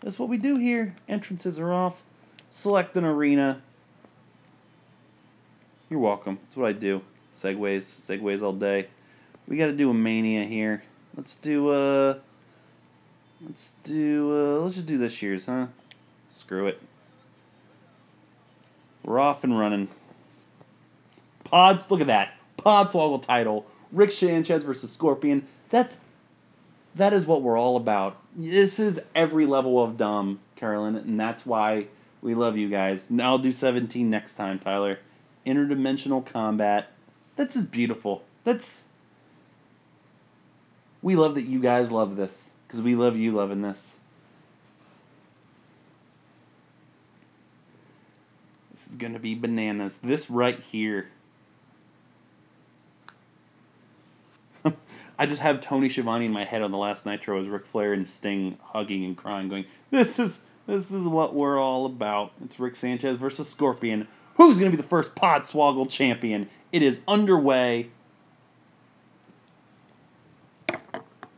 That's what we do here. Entrances are off. Select an arena. You're welcome. That's what I do. Segways, segways all day. We got to do a mania here. Let's do uh Let's do uh let's just do this year's, huh? Screw it. We're off and running. Pods, look at that. Podswoggle title. Rick Sanchez versus Scorpion. That's that is what we're all about. This is every level of dumb, Carolyn, and that's why we love you guys. Now I'll do 17 next time, Tyler. Interdimensional combat. That's just beautiful. That's. We love that you guys love this, because we love you loving this. This is going to be bananas. This right here. I just have Tony Schiavone in my head on the last Nitro as Ric Flair and Sting hugging and crying, going, "This is this is what we're all about." It's Rick Sanchez versus Scorpion. Who's going to be the first Podswoggle champion? It is underway.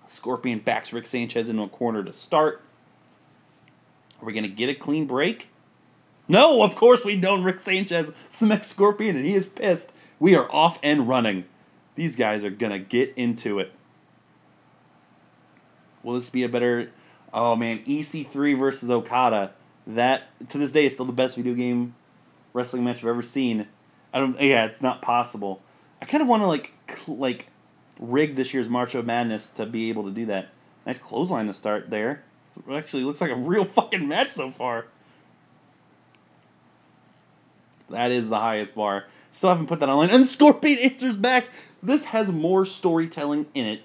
Scorpion backs Rick Sanchez into a corner to start. Are we going to get a clean break? No, of course we don't. Rick Sanchez smacks Scorpion and he is pissed. We are off and running. These guys are gonna get into it. Will this be a better? Oh man, EC3 versus Okada. That to this day is still the best video game wrestling match I've ever seen. I don't. Yeah, it's not possible. I kind of want to like like rig this year's March of Madness to be able to do that. Nice clothesline to start there. It actually looks like a real fucking match so far. That is the highest bar. Still haven't put that online. And Scorpion answers back. This has more storytelling in it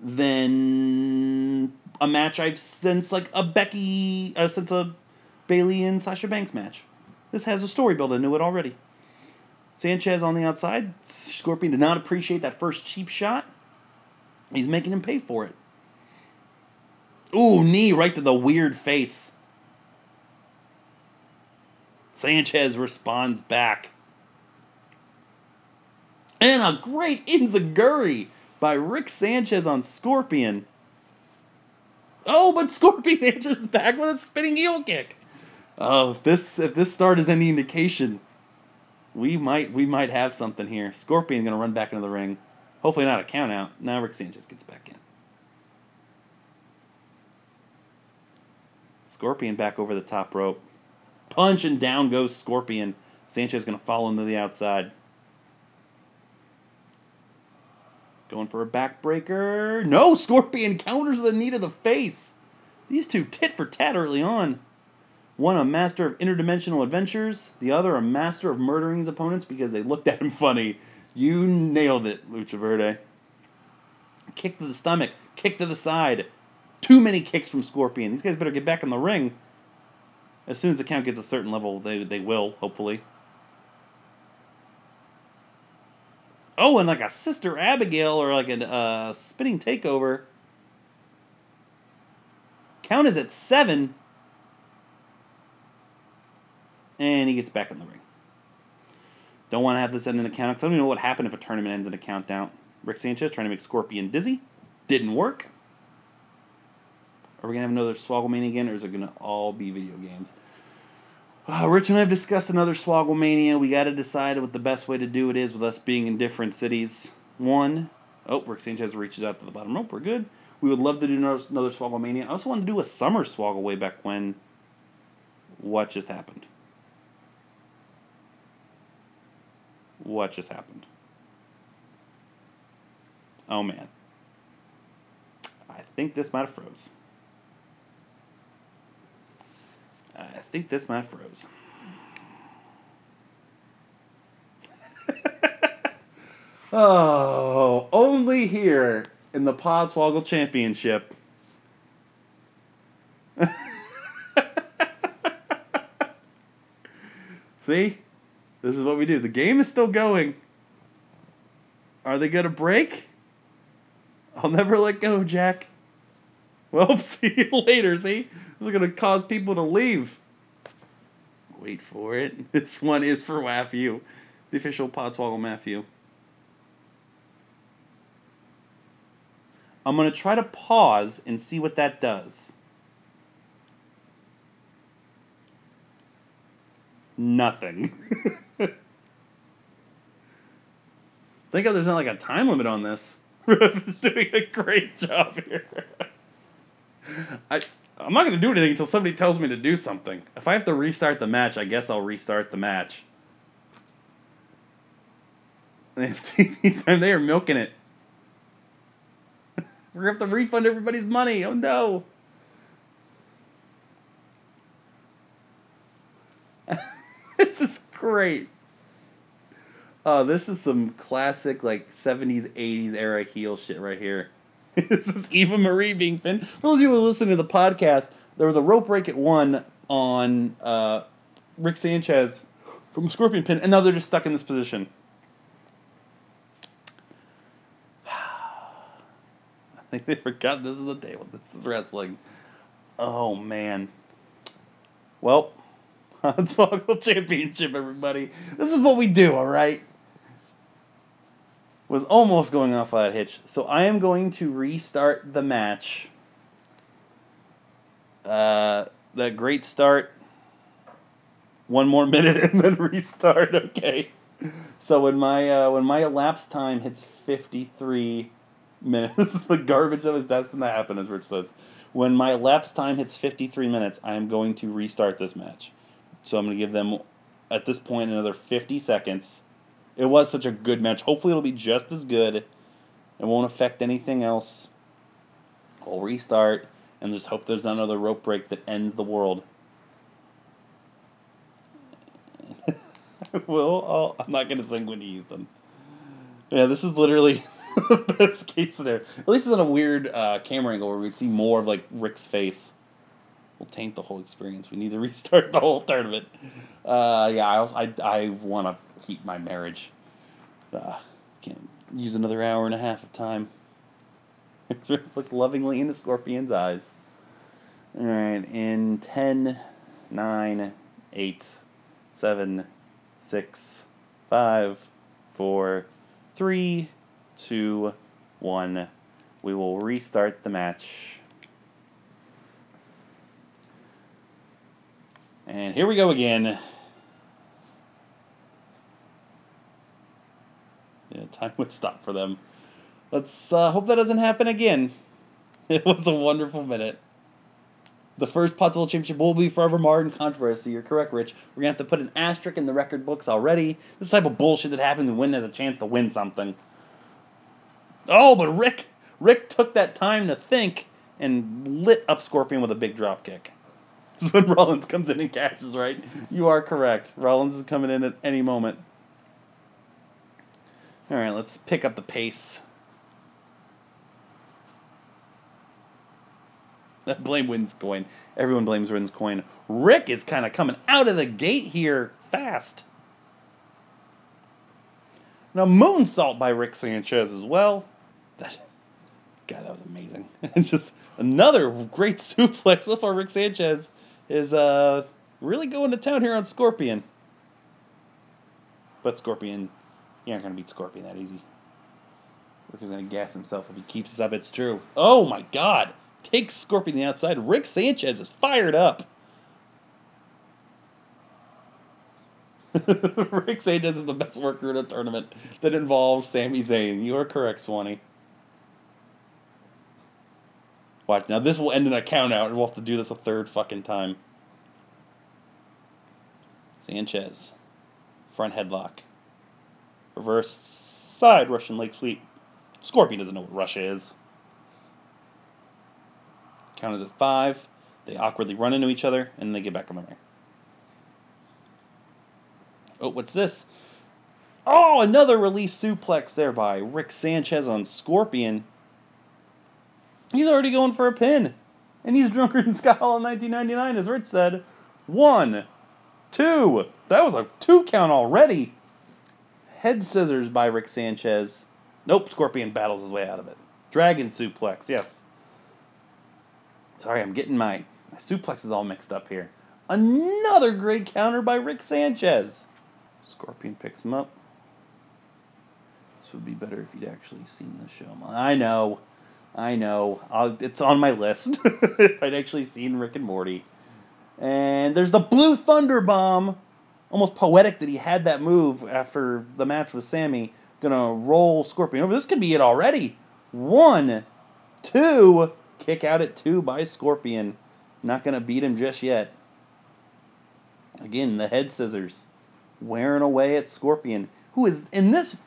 than a match I've since like a Becky, uh, since a Bayley and Sasha Banks match. This has a story built into it already. Sanchez on the outside. Scorpion did not appreciate that first cheap shot. He's making him pay for it. Ooh, knee right to the weird face. Sanchez responds back. And a great Enzuigiri by Rick Sanchez on Scorpion. Oh, but Scorpion answers back with a spinning heel kick. Oh, if this if this start is any indication, we might we might have something here. Scorpion gonna run back into the ring. Hopefully not a count out. Now Rick Sanchez gets back in. Scorpion back over the top rope. Punch and down goes Scorpion. Sanchez gonna fall into the outside. Going for a backbreaker. No, Scorpion counters the knee to the face. These two tit for tat early on. One a master of interdimensional adventures, the other a master of murdering his opponents because they looked at him funny. You nailed it, Lucha Verde. Kick to the stomach, kick to the side. Too many kicks from Scorpion. These guys better get back in the ring. As soon as the count gets a certain level, they, they will, hopefully. Oh, and like a Sister Abigail or like a uh, spinning takeover. Count is at seven. And he gets back in the ring. Don't want to have this end in a count I don't even know what happened if a tournament ends in a countdown. Rick Sanchez trying to make Scorpion dizzy. Didn't work. Are we going to have another Swogglemania again, or is it going to all be video games? Uh, Rich and I have discussed another Swogglemania. We got to decide what the best way to do it is with us being in different cities. One, oh, Rick Sanchez reaches out to the bottom rope. We're good. We would love to do another, another Swogglemania. I also wanted to do a summer Swoggle way back when. What just happened? What just happened? Oh man. I think this might have froze. I think this might froze. oh, only here in the Podswoggle Championship. See? This is what we do. The game is still going. Are they going to break? I'll never let go, Jack. Well, see you later, see? This is to cause people to leave. Wait for it. This one is for Matthew, the official Podswoggle Matthew. I'm to try to pause and see what that does. Nothing. Thank God there's not like a time limit on this. Ref is doing a great job here. I I'm not gonna do anything until somebody tells me to do something. If I have to restart the match, I guess I'll restart the match. They have TV time. They are milking it. We're gonna have to refund everybody's money. Oh no. this is great. Oh, this is some classic like '70s, '80s era heel shit right here. this is Eva Marie being pinned. For those of you who listen to the podcast, there was a rope break at one on uh, Rick Sanchez from Scorpion Pin, and now they're just stuck in this position. I think they forgot this is the day when this is wrestling. Oh man. Well, Podswoggle Championship, everybody. This is what we do, all right? Was almost going off that hitch. So I am going to restart the match. Uh, that great start. One more minute and then restart. Okay. So when my uh, when my elapsed time hits fifty three minutes, the garbage that was destined to happen, as Rich says. When my elapsed time hits fifty three minutes, I am going to restart this match. So I'm going to give them, at this point, another 50 seconds. It was such a good match. Hopefully, it'll be just as good. It won't affect anything else. We'll restart and just hope there's another rope break that ends the world. well, I'll, I'm not gonna sing when he used them. Yeah, this is literally the best case scenario. At least it's in a weird uh, camera angle where we'd see more of like Rick's face. We'll taint the whole experience. We need to restart the whole tournament. Uh, yeah, I I, I want to keep my marriage. Uh, can't use another hour and a half of time. Look lovingly into Scorpion's eyes. All right, in 10, 9, 8, 7, 6, 5, 4, 3, 2, 1. We will restart the match. And here we go again. Yeah, time would stop for them. Let's uh, hope that doesn't happen again. It was a wonderful minute. The first Pots World Championship will be forever marred in controversy. You're correct, Rich. We're gonna have to put an asterisk in the record books already. This type of bullshit that happens when there's a chance to win something. Oh, but Rick, Rick took that time to think and lit up Scorpion with a big drop kick. This is when Rollins comes in and cashes, right? You are correct. Rollins is coming in at any moment. All right, let's pick up the pace. Blame Wins coin. Everyone blames Wins coin. Rick is kind of coming out of the gate here fast. Now moonsault by Rick Sanchez as well. That, God, that was amazing. And just another great suplex. So far, Rick Sanchez is uh, really going to town here on Scorpion. But Scorpion, you aren't going to beat Scorpion that easy. Rick is going to gas himself if he keeps this up. It's true. Oh my God takes Scorpion the outside. Rick Sanchez is fired up. Rick Sanchez is the best worker in a tournament that involves Sami Zayn. You are correct, Swanee. Watch, now this will end in a count out, and we'll have to do this a third fucking time. Sanchez. Front headlock. Reverse side Russian leg sweep. Scorpion doesn't know what Russia is. Count is at five. They awkwardly run into each other, and they get back on the ring. Oh, what's this? Oh, another release suplex there by Rick Sanchez on Scorpion. He's already going for a pin. And he's drunker than Scott Hall in 1999, as Rich said. One, two. That was a two count already. Head scissors by Rick Sanchez. Nope, Scorpion battles his way out of it. Dragon suplex, yes. Sorry, I'm getting my, my suplexes all mixed up here. Another great counter by Rick Sanchez. Scorpion picks him up. This would be better if you'd actually seen the show. I know. I know. I'll, it's on my list. if I'd actually seen Rick and Morty. And there's the Blue Thunder Bomb. Almost poetic that he had that move after the match with Sami. Gonna roll Scorpion over. This could be it already. One, two, Kick out at two by Scorpion. Not to beat him just yet. Again, the head scissors. Wearing away at Scorpion, who is in this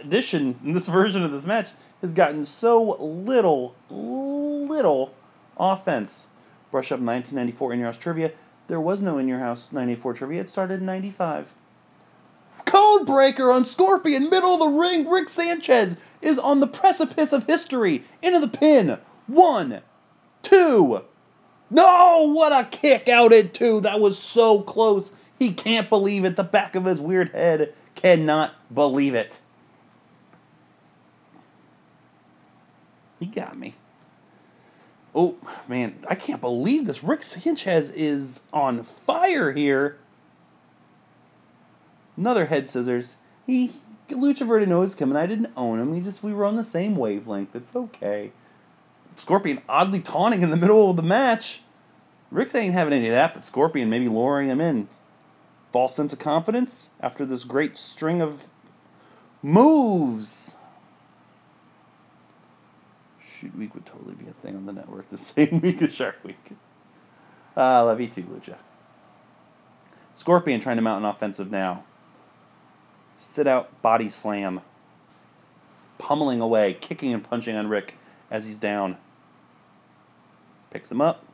edition, in this version of this match, has gotten so little, little offense. Brush up 1994 In Your House trivia. There was no In Your House 94 trivia. It started in 95. Codebreaker on Scorpion, middle of the ring. Rick Sanchez is on the precipice of history. Into the pin. One, two. No, what a kick out at two. That was so close. He can't believe it. The back of his weird head cannot believe it. He got me. Oh, man, I can't believe this. Rick Sanchez is on fire here. Another head scissors. He Lucha Verde knows coming. I didn't own him. He just we were on the same wavelength. It's okay. Scorpion oddly taunting in the middle of the match. Rick ain't having any of that, but Scorpion maybe luring him in. False sense of confidence after this great string of moves. Shoot Week would totally be a thing on the network the same week as Shark Week. Ah, uh, love you too, Lucha. Scorpion trying to mount an offensive now. Sit out body slam. Pummeling away, kicking and punching on Rick as he's down. Picks him up.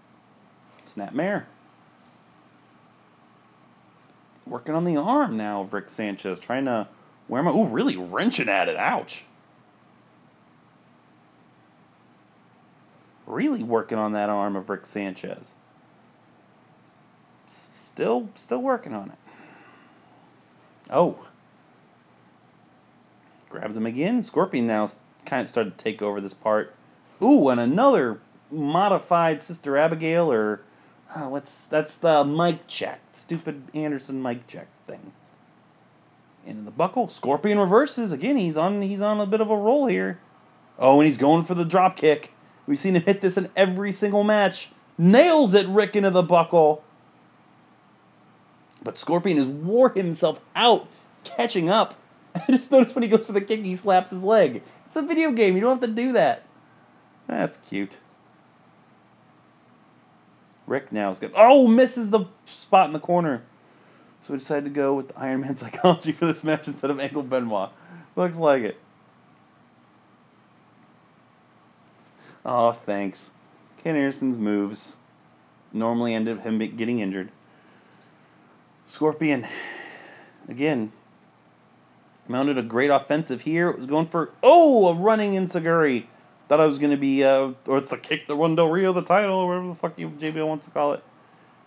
Snap mare. Working on the arm now of Rick Sanchez, trying to wear my. Ooh, really wrenching at it. Ouch. Really working on that arm of Rick Sanchez. S- Still, still working on it. Oh. Grabs him again. Scorpion now kind of started to take over this part. Ooh, and another modified Sister Abigail, or oh, what's that's the mic check, stupid Anderson mic check thing. Into the buckle. Scorpion reverses again. He's on. He's on a bit of a roll here. Oh, and he's going for the drop kick. We've seen him hit this in every single match. Nails it, Rick into the buckle. But Scorpion has wore himself out, catching up. I just noticed when he goes for the kick, he slaps his leg. It's a video game. You don't have to do that. That's cute. Rick now is good. Oh, misses the spot in the corner. So we decided to go with Iron Man psychology for this match instead of Angle Benoit. Looks like it. Oh, thanks. Ken Anderson's moves normally end up him getting injured. Scorpion, again, mounted a great offensive here. It was going for, oh, a running in Enzuigiri. Thought I was going to be, uh, or it's a kick the Rondo Rio the title, or whatever the fuck JBL wants to call it.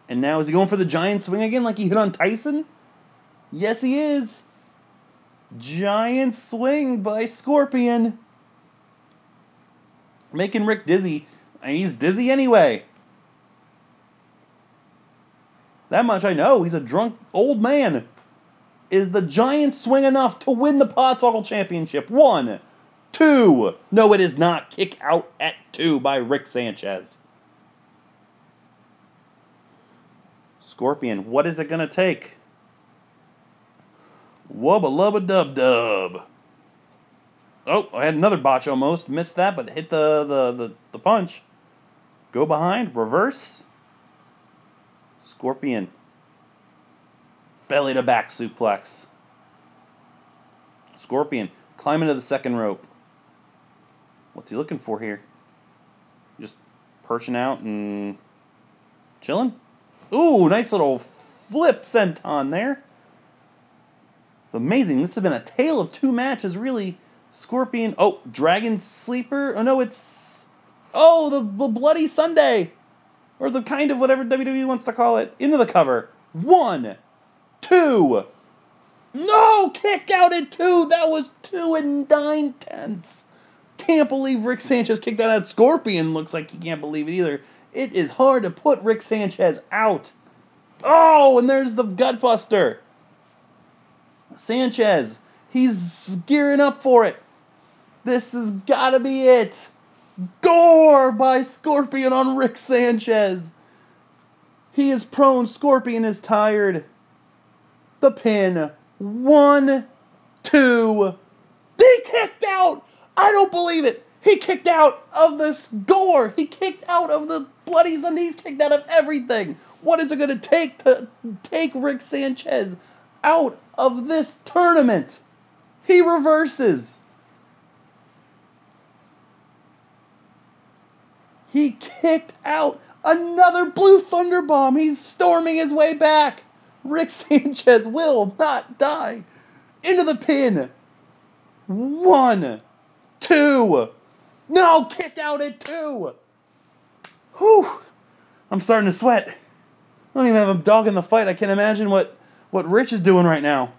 And now is he going for the giant swing again like he hit on Tyson? Yes, he is. Giant swing by Scorpion. Making Rick dizzy. And he's dizzy anyway. That much I know. He's a drunk old man. Is the giant swing enough to win the Podswoggle Championship? One. Two. No, it is not. Kick out at two by Rick Sanchez. Scorpion, what is it going to take? Wubba lubba dub dub. Oh, I had another botch almost. Missed that, but hit the, the, the, the punch. Go behind, reverse. Scorpion. Belly to back suplex. Scorpion. Climb into the second rope. What's he looking for here? Just perching out and chilling? Ooh, nice little flip senton there. It's amazing. This has been a tale of two matches, really. Scorpion. Oh, Dragon Sleeper. Oh, no, it's. Oh, the, the Bloody Sunday. Or the kind of whatever WWE wants to call it. Into the cover. One, two. No! Kick out at two. That was two and nine tenths. Can't believe Rick Sanchez kicked that out. Scorpion looks like he can't believe it either. It is hard to put Rick Sanchez out. Oh, and there's the Gutbuster. Sanchez, he's gearing up for it. This has got to be it. Gore by Scorpion on Rick Sanchez. He is prone. Scorpion is tired. The pin. One, two. He kicked out. I don't believe it. He kicked out of this gore. He kicked out of the bloody Sundays. Kicked out of everything. What is it going to take to take Rick Sanchez out of this tournament? He reverses. He kicked out another Blue Thunder Bomb. He's storming his way back. Rick Sanchez will not die. Into the pin. One, two. No, kicked out at two. Whew. I'm starting to sweat. I don't even have a dog in the fight. I can't imagine what, what Rich is doing right now.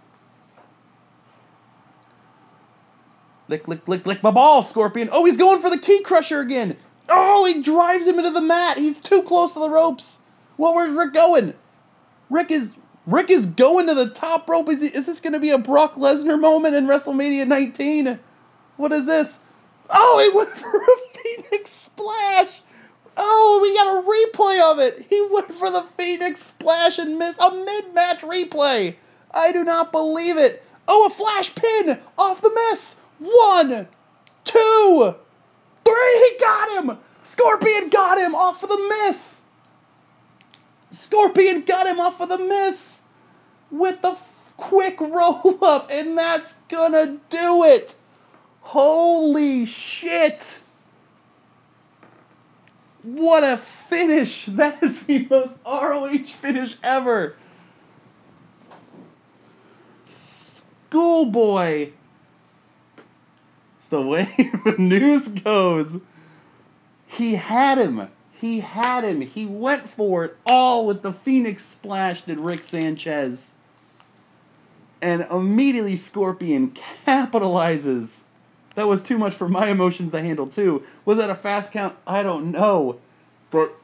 Lick, lick, lick, lick my ball, Scorpion. Oh, he's going for the Ki Krusher again. Oh, he drives him into the mat. He's too close to the ropes. Well, where's Rick going? Rick is Rick is going to the top rope. Is, he, is this going to be a Brock Lesnar moment in WrestleMania 19? What is this? Oh, he went for a Phoenix Splash. Oh, we got a replay of it. He went for the Phoenix Splash and missed a mid-match replay. I do not believe it. Oh, a flash pin off the miss. One, two, three. He got him. Scorpion got him off of the miss. Scorpion got him off of the miss with the quick roll up, and that's gonna do it. Holy shit! What a finish! That is the most ROH finish ever. schoolboy. The way the news goes. He had him. He had him. He went for it all with the Phoenix splash, did Rick Sanchez. And immediately Scorpion capitalizes. That was too much for my emotions to handle, too. Was that a fast count? I don't know. But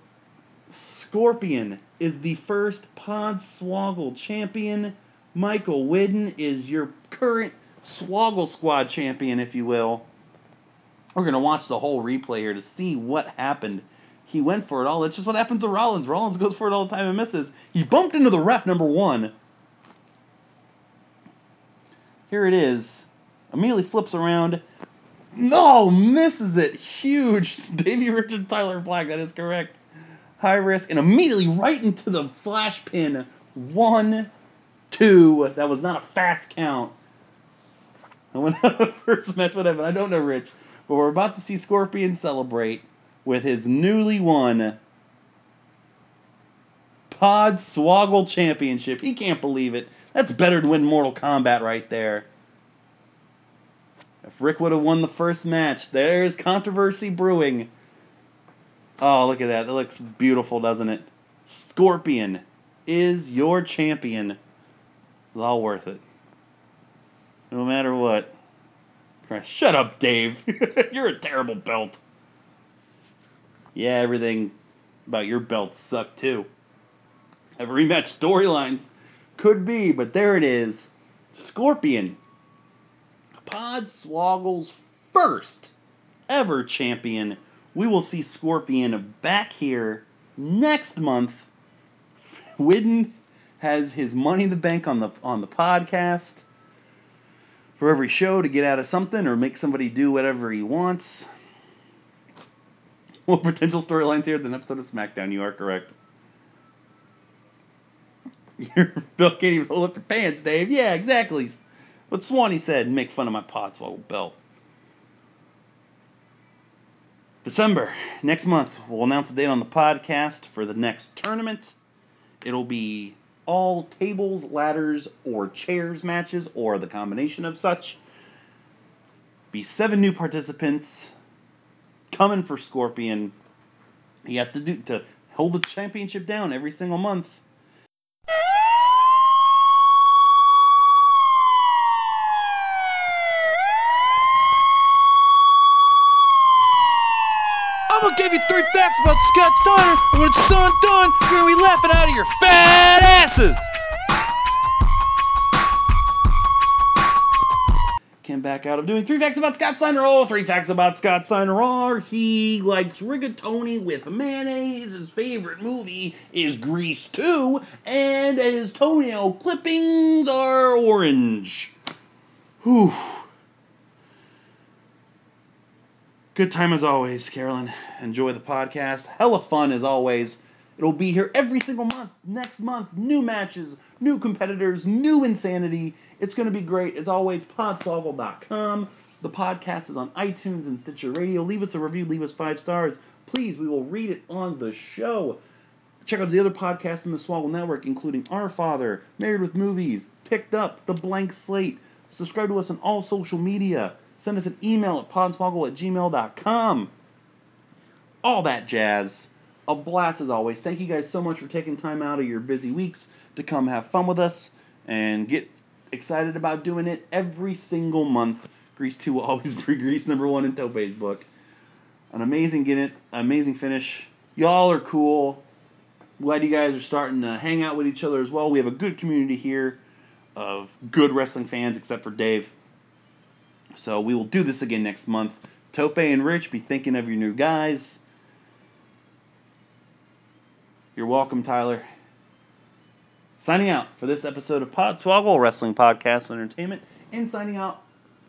Scorpion is the first Podswoggle champion. Michael Widden is your current Swoggle Squad champion, if you will. We're going to watch the whole replay here to see what happened. He went for it all. That's just what happens to Rollins. Rollins goes for it all the time and misses. He bumped into the ref, number one. Here it is. Immediately flips around. No, misses it. Huge. Davey Richard Tyler Black, that is correct. High risk, and immediately right into the flash pin. One, two. That was not a fast count. I went the first match, whatever. I don't know, Rich. But we're about to see Scorpion celebrate with his newly won Podswoggle Championship. He can't believe it. That's better than win Mortal Kombat right there. If Rick would have won the first match, there's controversy brewing. Oh, look at that. That looks beautiful, doesn't it? Scorpion is your champion. It's all worth it. No matter what. Christ, shut up, Dave. You're a terrible belt. Yeah, everything about your belt sucked too. Have rematch storylines. Could be, but there it is. Scorpion. Podswoggle's first ever champion. We will see Scorpion back here next month. Widden has his money in the bank on the on the podcast for every show to get out of something or make somebody do whatever he wants. More potential storylines here than episode of SmackDown. You are correct. Your Bill can't even hold up your pants, Dave. Yeah, exactly. What Swanee said, make fun of my Podswoggle belt. December, next month, we'll announce a date on the podcast for the next tournament. It'll be all tables, ladders, or chairs matches, or the combination of such. Be seven new participants coming for Scorpion. You have to do to hold the championship down every single month. I'm gonna give you three facts about Scott Steiner, and when it's all done, you're gonna be laughing out of your fat asses. Came back out of doing three facts about Scott Steiner. Oh, three facts about Scott Steiner are he likes rigatoni with mayonnaise. His favorite movie is Grease 2, and his toenail clippings are orange. Whew. Good time as always, Carolyn. Enjoy the podcast. Hella fun as always. It'll be here every single month. Next month, new matches, new competitors, new insanity. It's going to be great. As always, podswoggle.com. The podcast is on iTunes and Stitcher Radio. Leave us a review, leave us five stars. Please, we will read it on the show. Check out the other podcasts in the Swoggle Network, including Our Father, Married with Movies, Picked Up, The Blank Slate. Subscribe to us on all social media. Send us an email at podswoggle at gmail.com. All that jazz. A blast as always. Thank you guys so much for taking time out of your busy weeks to come have fun with us and get excited about doing it every single month. Grease 2 will always be Grease number one in Tope's book. An amazing get it, amazing finish. Y'all are cool. Glad you guys are starting to hang out with each other as well. We have a good community here of good wrestling fans, except for Dave. So we will do this again next month. Tope and Rich, be thinking of your new guys. You're welcome, Tyler. Signing out for this episode of Podswoggle Wrestling Podcast Entertainment, and signing out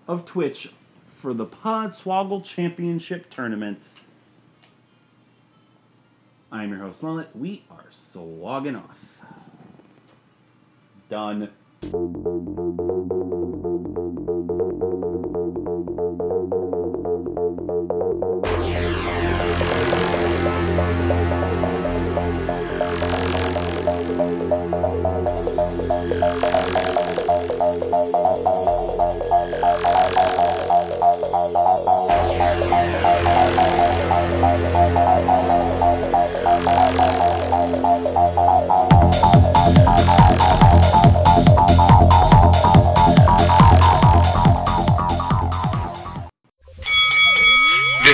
of Twitch for the Podswoggle Championship Tournament. I'm your host, Mullet. We are slogging off. Done. Bye.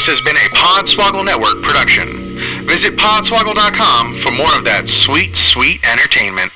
Has been a Podswoggle Network production. Visit podswoggle.com for more of that sweet, sweet entertainment.